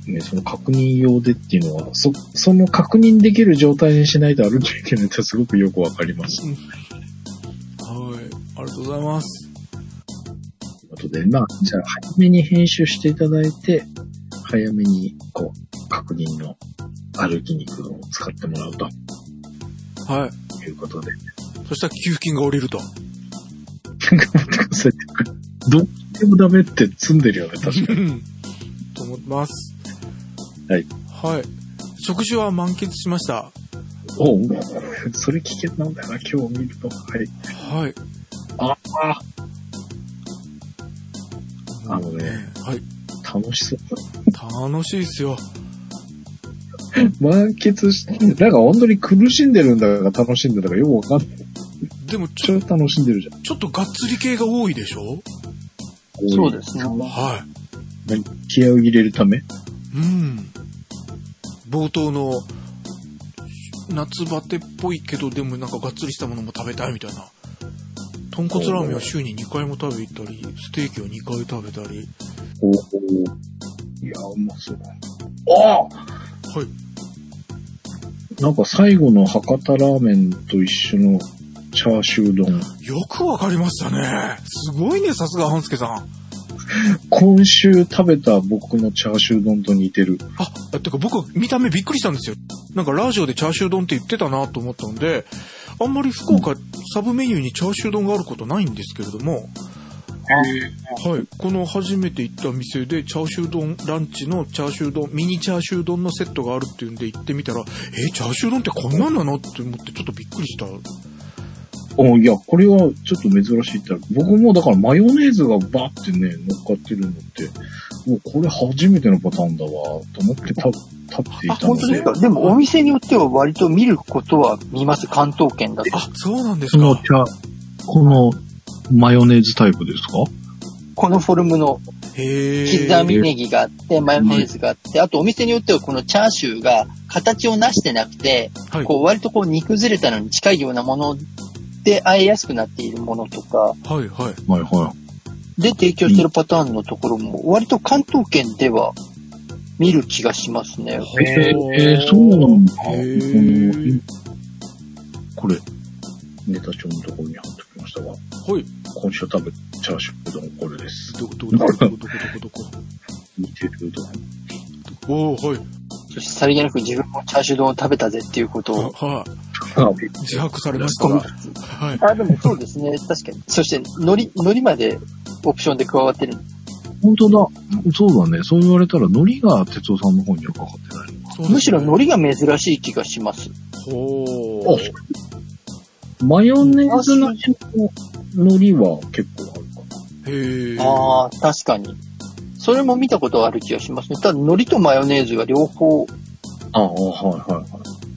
ね、その確認用でっていうのは、そ、その確認できる状態にしないと歩きに行けないってすごくよくわかります。はい。ありがとうございます。ことで、まあ、じゃあ、早めに編集していただいて、早めに、こう、確認の歩きに行くのを使ってもらうとはい。いうことで。そしたら給付金が降りると。頑張ってください。どっちでもダメって積んでるよね、確かに。う んと思います。はい。はい。食事は満喫しました。おうそれ危険なんだよな、今日見ると。はい。はい。ああ、あのね、はい。楽しそう。楽しいですよ。満喫して、なんか本当に苦しんでるんだか楽しんでるんだかよくわかんない。でもちょ、超楽しんでるじゃん。ちょっとがっつり系が多いでしょ？そうですね。は何？気合を入れるため？い。うん。冒頭の、夏バテっぽいけど、でもなんかがっつりしたものも食べたいみたいな。豚骨ラーメンは週に2回も食べ行ったり、ステーキを2回食べたり。おおいや、うまそう。あはい。なんか最後の博多ラーメンと一緒のチャーシュー丼。よくわかりましたね。すごいね、さすが半助さん。今週食べた僕のチャーシュー丼と似てる。あ、てか僕見た目びっくりしたんですよ。なんかラジオでチャーシュー丼って言ってたなと思ったんで、あんまり福岡サブメニューにチャーシュー丼があることないんですけれども、はい。この初めて行った店でチャーシュー丼、ランチのチャーシュー丼、ミニチャーシュー丼のセットがあるっていうんで行ってみたら、え、チャーシュー丼ってこんなんなの？って思ってちょっとびっくりした。おいや、これはちょっと珍しいって。僕もだからマヨネーズがバーってね、乗っかってるのって、もうこれ初めてのパターンだわ、と思ってた、立っていあ、たので本当ですか？でもお店によっては割と見ることは見ます、関東圏だと。あ、そうなんですそのか。茶、このマヨネーズタイプですか？このフォルムの。刻みネギがあって、マヨネーズがあって、あとお店によってはこのチャーシューが形をなしてなくて、はい。こう割とこう煮崩れたのに近いようなもので和えやすくなっているものとかはい、はい。はいはで提供してるパターンのところも割と関東圏では見る気がしますね。い。えー、えーそうなんだ。へーこれ、ネタ帳のところに貼っておきましたが、はい。今週食べ、チャーシューうどん、これです。どこ、どこ、どこ、どこ、どこ、どこ、似てるうどん。おー、はい。そしてさりげなく自分もチャーシュー丼を食べたぜっていうことを。はい。あ、自白されましたが。はい。あ、でもそうですね。確かに。そして、海苔、海苔までオプションで加わってる。本当だ。そうだね。そう言われたら、海苔が哲夫さんの方にはかかってないむしろ海苔が珍しい気がします。ほあー。マヨネーズの海苔は結構あるかへー。ああ、確かに。それも見たことある気がしますね。ただ、海苔とマヨネーズが両方な。ああ、はいはいはい。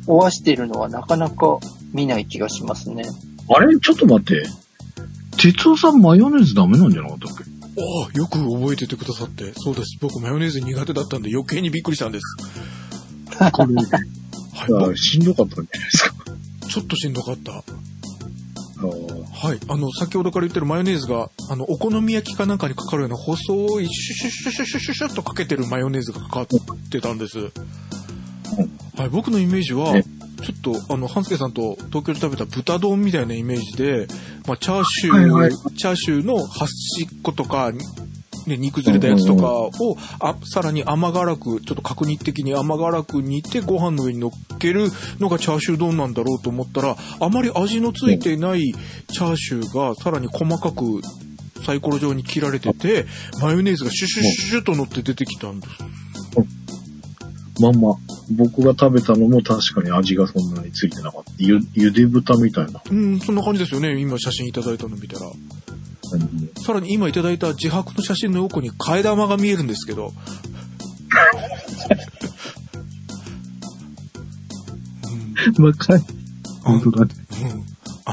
合わしているのはなかなか見ない気がしますね。あれ？ちょっと待って。哲夫さんマヨネーズダメなんじゃなかったっけ？おーよく覚えててくださって。そうです。僕マヨネーズ苦手だったんで余計にびっくりしたんです。これ、はい。あしんどかったんじゃないですか？ちょっとしんどかった。はい。あの、先ほどから言ってるマヨネーズが、あの、お好み焼きかなんかにかかるような細い、シュシュシュシュシュシュシュッとかけてるマヨネーズがかかってたんです。はい。僕のイメージはえ、ちょっと、あの、半助さんと東京で食べた豚丼みたいなイメージで、まあ、チャーシュー、はいはい。チャーシューの端っことか、ね、肉ずれたやつとかを、あ、さらに甘辛く、ちょっと角煮的に甘辛く煮てご飯の上に乗っけるのがチャーシュー丼なんだろうと思ったら、あまり味のついてないチャーシューがさらに細かくサイコロ状に切られてて、マヨネーズがシュシュシュシュッと乗って出てきたんです。まんま、僕が食べたのも確かに味がそんなについてなかった。ゆ、ゆで豚みたいな。うん、そんな感じですよね。今写真いただいたの見たら。うんさらに今いただいた自白の写真の横に替え玉が見えるんですけど。まあ、かい、本当だね。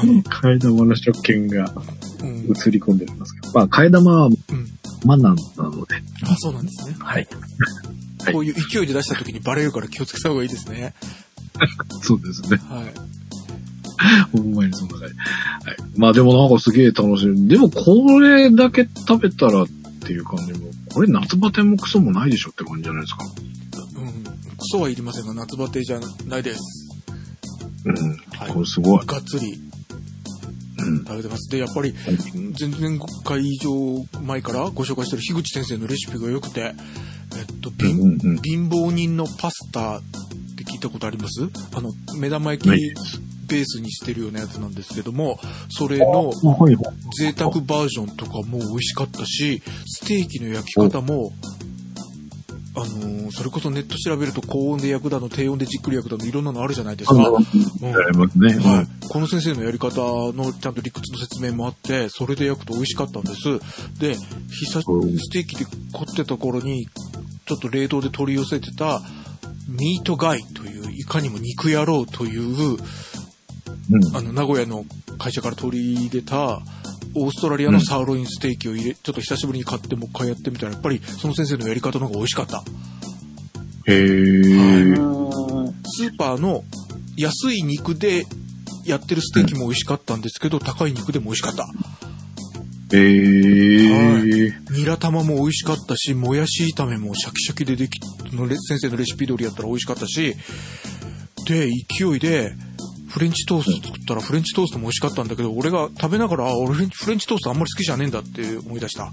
うん。替え玉の食券がうん。映り込んでますけど。まあ、替え玉はうん。マナーなので。あ、そうなんですね。はい。はいこういう勢いで出した時にバレるから気をつけた方がいいですね。そうですね。はい。ほんまにそんな感じ。はい。まあでもなんかすげえ楽しい。でもこれだけ食べたらっていう感じも、これ夏バテもクソもないでしょって感じじゃないですか。うん。クソはいりませんが、夏バテじゃないです。うん。はいこれすごい。がっつりうん。食べてます。で、やっぱり、全然5回以上前からご紹介してる樋口先生のレシピが良くて、えっと、貧うんうんうん。貧乏人のパスタって聞いたことあります？あの、目玉焼きベースにしてるようなやつなんですけども、それの。贅沢バージョンとかも美味しかったし、ステーキの焼き方も、あのーそれこそネット調べると高温で焼くだの、低温でじっくり焼くだの、いろんなのあるじゃないですか。うんやりますね。はい、この先生のやり方のちゃんと理屈の説明もあって、それで焼くと美味しかったんです。で、久しうんステーキで凝ってた頃に、ちょっと冷凍で取り寄せてた、ミートガイという、いかにも肉野郎という、うん。あの、名古屋の会社から取り入れた、オーストラリアのサーロインステーキを入れ、ちょっと久しぶりに買ってもう一回やってみたら、やっぱりその先生のやり方の方が美味しかった。へうー。スーパーの安い肉でやってるステーキも美味しかったんですけど、高い肉でも美味しかった。へー。ニラ玉も美味しかったし、もやし炒めもシャキシャキででき、のレ先生のレシピ通りやったら美味しかったし、で、勢いで、フレンチトースト作ったらフレンチトーストも美味しかったんだけど、俺が食べながら、あ俺フレンチトーストあんまり好きじゃねえんだって思い出した。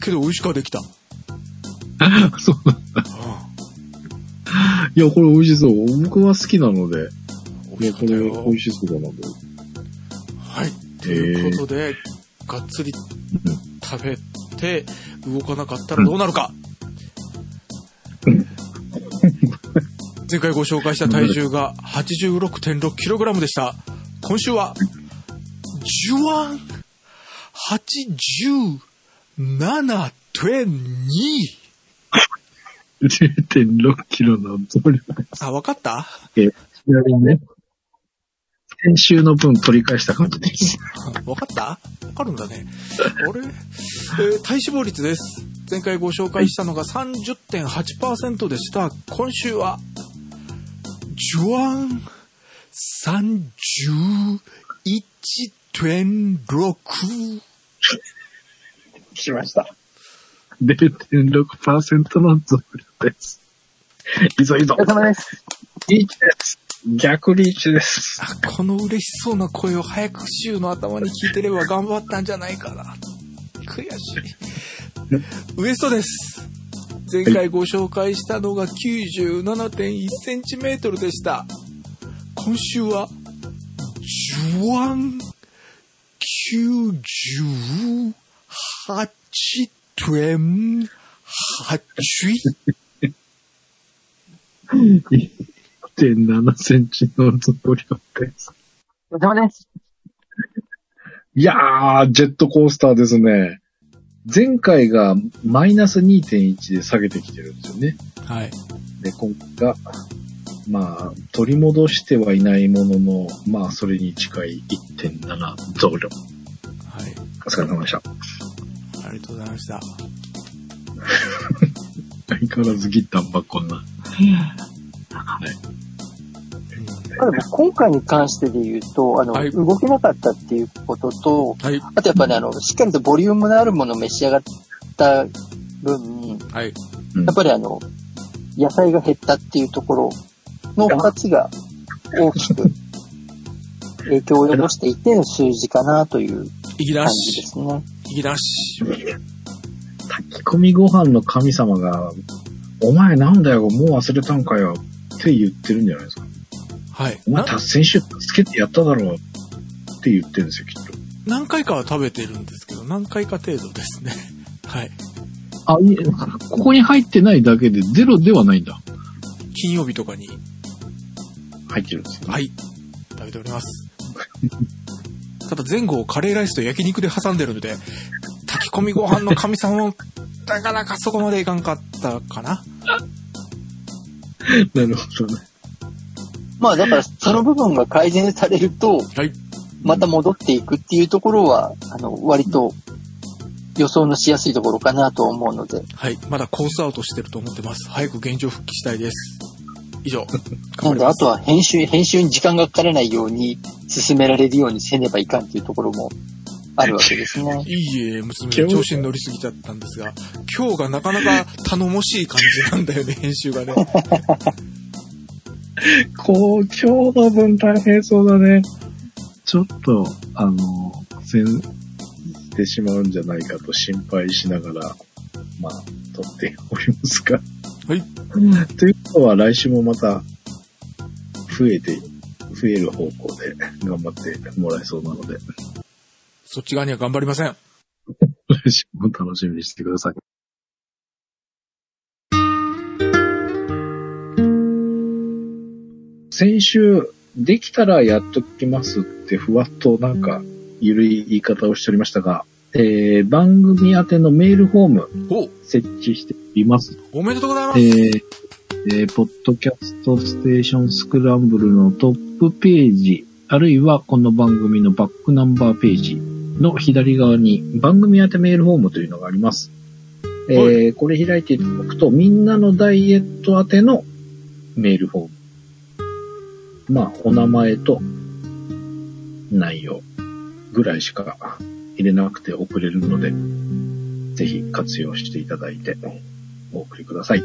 けど美味しくはできた。そうなんだ。いや、これ美味しそう。僕は好きなので、美いや、これ味しかったよ。美味しそうだなと。はい。うことで、がっつり食べて、動かなかったらどうなるか。前回ご紹介した体重が 86.6kg でした。今週は、ジュワン !87.2! 0.6 キロの増量です。あ、わかった？ちなみにね、先週の分取り返した感じです。わかった？わかるんだね。あれ、えー体脂肪率です。前回ご紹介したのが30.8%でした。今週は、ジュワン31.6。しました。0.6%の増量です。いぞいぞお疲。れ様です。いいです。逆リーチです。あ、この嬉しそうな声を早く週の頭に聞いてれば頑張ったんじゃないかな。悔しい。ウエストです。前回ご紹介したのが97.1センチメートルでした。今週は、ジュワン98.8 1.7センチの増量です。お疲れ様です。いやー、ジェットコースターですね。前回がマイナス2.1で下げてきてるんですよね。はい。で、今回が、まあ、取り戻してはいないものの、まあ、それに近い1.7増量。はい。お疲れ様でした。ありがとうございました。相変わらずギターばっこんな。はい。ただ今回に関してで言うと、あの、はい動けなかったっていうことと、はい。あとやっぱね、あの、しっかりとボリュームのあるものを召し上がった分、はい。うんやっぱりあの、野菜が減ったっていうところの二つが大きく影響を及ぼしていての数字かなという感じでし。すね。いきなし。炊き込みご飯の神様が、お前なんだよ、もう忘れたんかよ、って言ってるんじゃないですか。はい。お前な達成週つけてやっただろうって言ってるんですよ、きっと。何回かは食べてるんですけど、何回か程度ですね。はい。あ、いえ、ここに入ってないだけでゼロではないんだ。金曜日とかに、入ってるんですよ。はい。食べております。ただ前後をカレーライスと焼肉で挟んでるので、炊き込みご飯の神様も、なかなかそこまでいかんかったかな。なるほどね。まあだからその部分が改善されると、はい。また戻っていくっていうところは、あの、割と予想のしやすいところかなと思うので、はい。まだコースアウトしてると思ってます。早く現状復帰したいです。以上。なのであとは編集、編集に時間がかからないように進められるようにせねばいかんっていうところもあるわけですね。いいえ、娘、調子に乗りすぎちゃったんですが、今日がなかなか頼もしい感じなんだよね、編集がね。こう、今日の分大変そうだね。ちょっと、あの、苦戦してしまうんじゃないかと心配しながら、まあ、撮っておりますが。はい。ということは来週もまた、増えて、増える方向で頑張ってもらえそうなので、そっち側には頑張りません。来週も楽しみにしてください。先週、できたらやっときますってふわっとなんか、ゆるい言い方をしておりましたが、えー、番組宛てのメールフォームお設置しています。おめでとうございます。えーえーポッドキャストステーションスクランブルのトップページ、あるいはこの番組のバックナンバーページの左側に番組宛てメールフォームというのがあります。えーはこれ開いていただくと、みんなのダイエット宛てのメールフォーム。まあ、お名前と内容ぐらいしか入れなくて送れるので、ぜひ活用していただいてお送りください。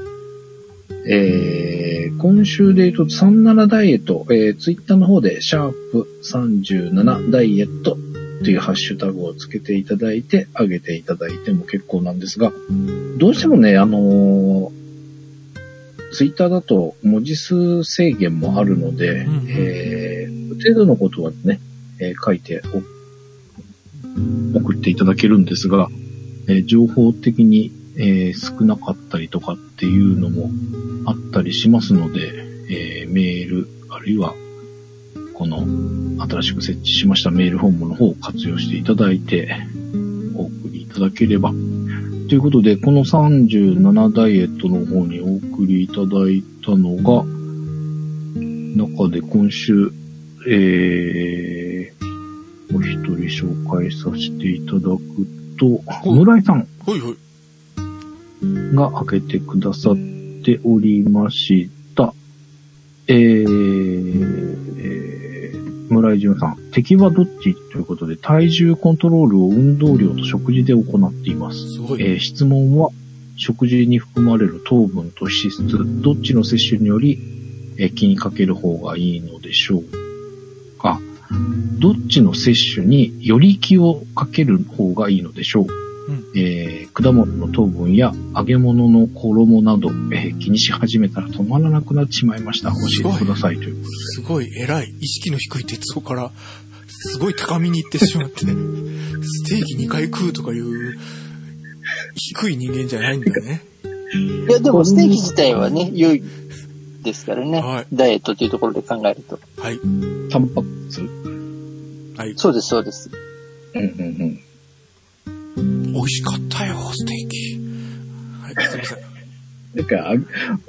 えー、今週で言うと37ダイエット、えー、ツイッターの方でシャープ37ダイエットというハッシュタグをつけていただいて、上げていただいても結構なんですが、どうしてもね、あのーツイッターだと文字数制限もあるので、うんうんえー、程度のことはね、えー書いてお送っていただけるんですが、えー情報的に、えー少なかったりとかっていうのもあったりしますので、えーメール、あるいは、この新しく設置しましたメールフォームの方を活用していただいて、お送りいただければ。ということで、この37ダイエットの方にお送りいただいたのが、中で今週、えー、お一人紹介させていただくと、い村井さんほいほい。が開けてくださっておりました。えー、えー村井淳さん、敵はどっち？ということで、体重コントロールを運動量と食事で行っています。すごい。えー質問は、食事に含まれる糖分と脂質、どっちの摂取によりえー気にかける方がいいのでしょうか？どっちの摂取により気をかける方がいいのでしょう、うんえー果物の糖分や揚げ物の衣など、えー気にし始めたら止まらなくなってしまいました。教えてくださいという。すごい偉い。意識の低い鉄道から、すごい高みに行ってしまって、ステーキ2回食うとかいう、低い人間じゃないんだね。いや、でもステーキ自体はね、良いですからね。はいダイエットというところで考えると。はい。タンパク質はい。そうです、そうです。うんうん美味しかったよ、ステーキ。はい、すいません。なんか、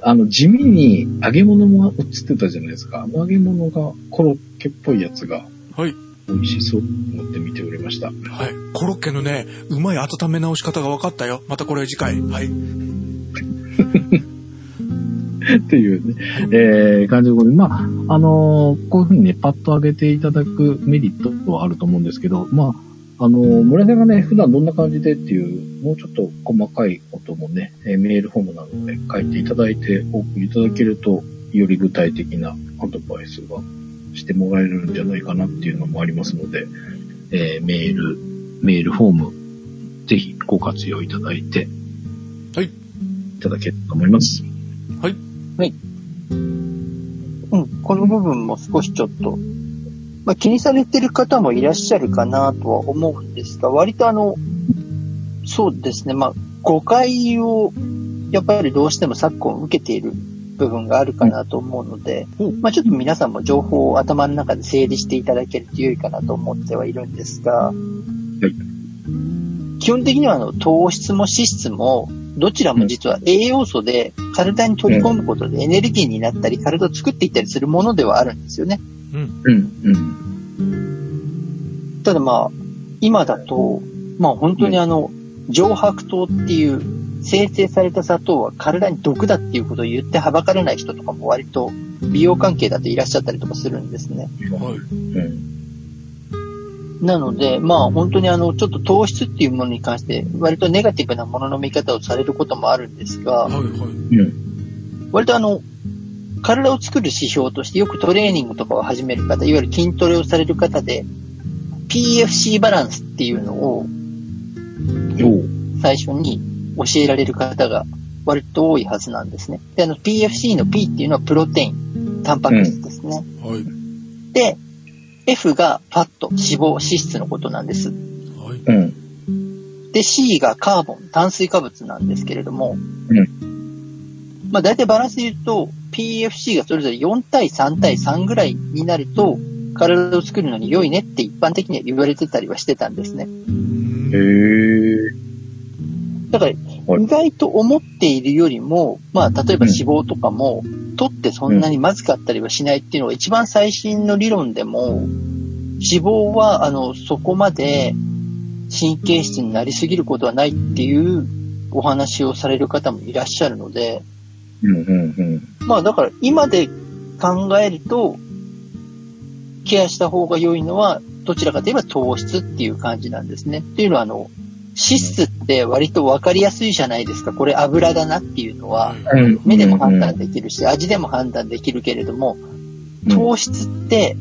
ああの、地味に揚げ物も映ってたじゃないですか。あの揚げ物がコロッケっぽいやつがはい。美味しそうと思って見ておりました。はい。コロッケのね、うまい温め直し方が分かったよ。またこれ次回。はい。っていうね、えー、感じで、まあ、あのーこういうふうにね、パッと上げていただくメリットはあると思うんですけど、まあ、あのー村田がね、普段どんな感じでっていう、もうちょっと細かいこともね、えーメールフォームなどで書いていただいてお送りいただけると、より具体的なアドバイスがしてもらえるんじゃないかなっていうのもありますので、えーメール、メールフォーム、ぜひご活用いただいて、はい。いただけると思います。はい。うん、この部分も少しちょっと、まあ、気にされてる方もいらっしゃるかなとは思うんですが、割とあの、そうですね、まあ、誤解を、やっぱりどうしても昨今受けている部分があるかなと思うので、まあ、ちょっと皆さんも情報を頭の中で整理していただけると良いかなと思ってはいるんですが、基本的にはあの糖質も脂質もどちらも実は栄養素で体に取り込むことでエネルギーになったり体を作っていったりするものではあるんですよね。うん。うん、うん。ただまあ、今だと、まあ本当にあの、上白糖っていう生成された砂糖は体に毒だっていうことを言ってはばからない人とかも割と美容関係だといらっしゃったりとかするんですね。はい。うん。なので、まあ本当にあの、ちょっと糖質っていうものに関して割とネガティブなものの見方をされることもあるんですが、はい。はい。うん。割とあの、体を作る指標としてよくトレーニングとかを始める方、いわゆる筋トレをされる方で、PFC バランスっていうのを。最初に教えられる方が割と多いはずなんですね。で、あの PFC の P っていうのはプロテイン、タンパク質ですね。はい。で、F がファット、脂肪、脂質のことなんです。はい。うん。で、C がカーボン、炭水化物なんですけれども、うんまあ大体バランスで言うと、PFC がそれぞれ4対3対3ぐらいになると、体を作るのに良いねって一般的には言われてたりはしてたんですね。うんへえ。だから、はい意外と思っているよりも、まあ、例えば脂肪とかも、取ってそんなにまずかったりはしないっていうのが一番最新の理論でも、脂肪は、あの、そこまで神経質になりすぎることはないっていうお話をされる方もいらっしゃるので、うんうんうん。まあ、だから今で考えると、ケアした方が良いのは、どちらかといえば糖質っていう感じなんですね。っていうのは、あの、脂質って割と分かりやすいじゃないですか。これ油だなっていうのは、うん目でも判断できるし、味でも判断できるけれども、糖質って、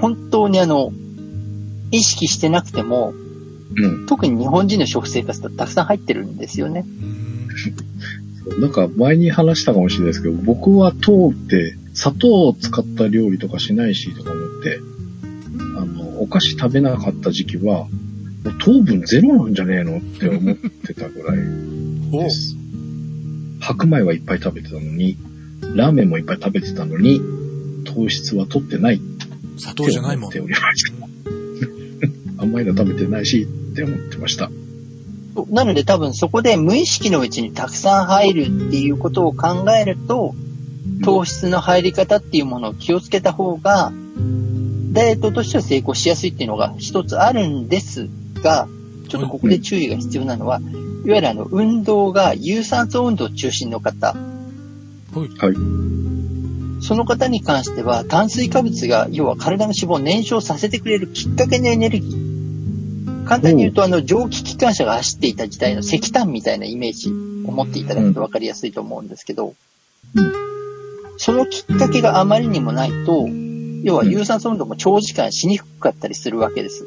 本当にあの、意識してなくても、うん。特に日本人の食生活だとたくさん入ってるんですよね。うんなんか前に話したかもしれないですけど、僕は糖って砂糖を使った料理とかしないしとか思って、あの、お菓子食べなかった時期は、もう糖分ゼロなんじゃねえのって思ってたぐらい おです。白米はいっぱい食べてたのに、ラーメンもいっぱい食べてたのに、糖質は取ってない砂糖じゃないもん思って。おりました。甘いの食べてないしって思ってました。なので多分そこで無意識のうちにたくさん入るっていうことを考えると、糖質の入り方っていうものを気をつけた方が、ダイエットとしては成功しやすいっていうのが一つあるんですが、ちょっとここで注意が必要なのは、いわゆるあの、運動が有酸素運動中心の方、はい。その方に関しては炭水化物が要は体の脂肪を燃焼させてくれるきっかけのエネルギー。簡単に言うとあの蒸気機関車が走っていた時代の石炭みたいなイメージを持っていただくと分かりやすいと思うんですけど、うんそのきっかけがあまりにもないと、要は有酸素運動も長時間しにくかったりするわけです。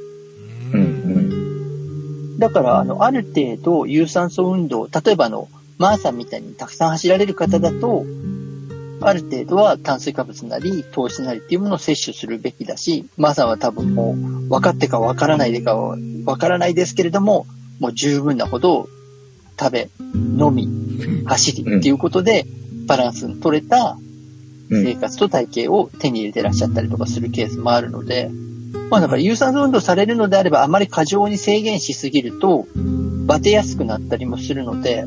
うんうん。だから、あの、ある程度有酸素運動、例えばあの、マーさんみたいにたくさん走られる方だと、ある程度は炭水化物なり、糖質なりっていうものを摂取するべきだし、マーさんは多分もう、分かってか分からないでかは分からないですけれども、もう十分なほど食べ、飲み、走りっていうことで、バランスの取れたうん。生活と体型を手に入れてらっしゃったりとかするケースもあるので、まあだから有酸素運動されるのであればあまり過剰に制限しすぎると、バテやすくなったりもするので、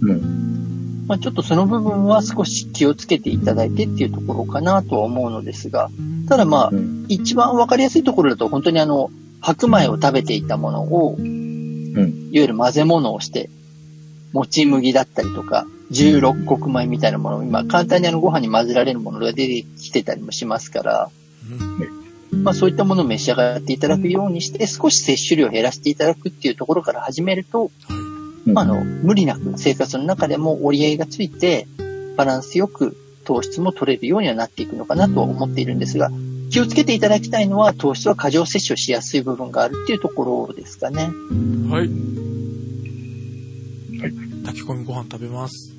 うん。まあちょっとその部分は少し気をつけていただいてっていうところかなとは思うのですが、ただまあう、ん。一番わかりやすいところだと本当にあの、白米を食べていたものを、うん。いわゆる混ぜ物をして、もち麦だったりとか、16穀米みたいなものを今簡単にあのご飯に混ぜられるものが出てきてたりもしますから、うん。まあそういったものを召し上がっていただくようにして、少し摂取量を減らしていただくっていうところから始めると、まああの、無理なく生活の中でも折り合いがついて、バランスよく糖質も取れるようにはなっていくのかなとは思っているんですが、気をつけていただきたいのは糖質は過剰摂取しやすい部分があるっていうところですかね。はい。はい炊き込みご飯食べます。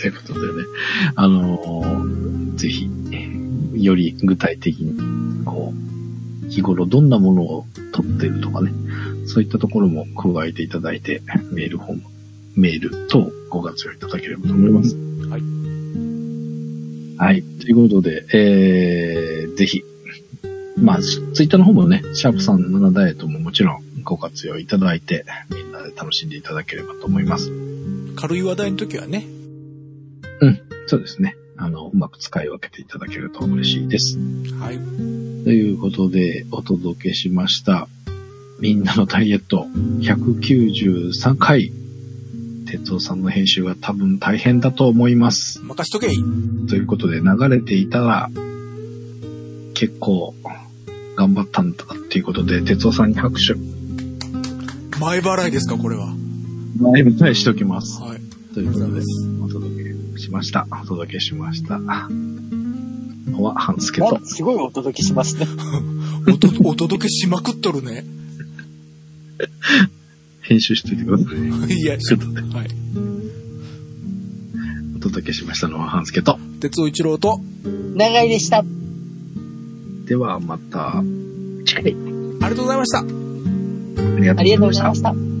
ということでね、あのーぜひ、より具体的に、こう、日頃どんなものを取ってるとかね、そういったところも加えていただいて、メールフォーム、メール等ご活用いただければと思います。はい。はい。ということで、えー、ぜひ、まあ、ツイッターの方もね、シャープさん7ダイエットももちろんご活用いただいて、みんなで楽しんでいただければと思います。軽い話題の時はね。そうですね。あの、うまく使い分けていただけると嬉しいです。はい。ということで、お届けしました。みんなのダイエット193回。哲夫さんの編集は多分大変だと思います。任しとけい。ということで、流れていたら、結構、頑張ったんだっていうことで、哲夫さんに拍手、前払いですか、これは。前舞台しておきます。はい。ということで、お届けしました。お届けしました。のは、半助と。すごいお届けしますね。おと、お届けしまくっとるね。編集しておいてください。いや、ちょっとね、はい。お届けしましたのは、半助と。鉄尾一郎と、長いでした。では、また、次回。ありがとうございました。ありがとうございましたありがとうございま。した。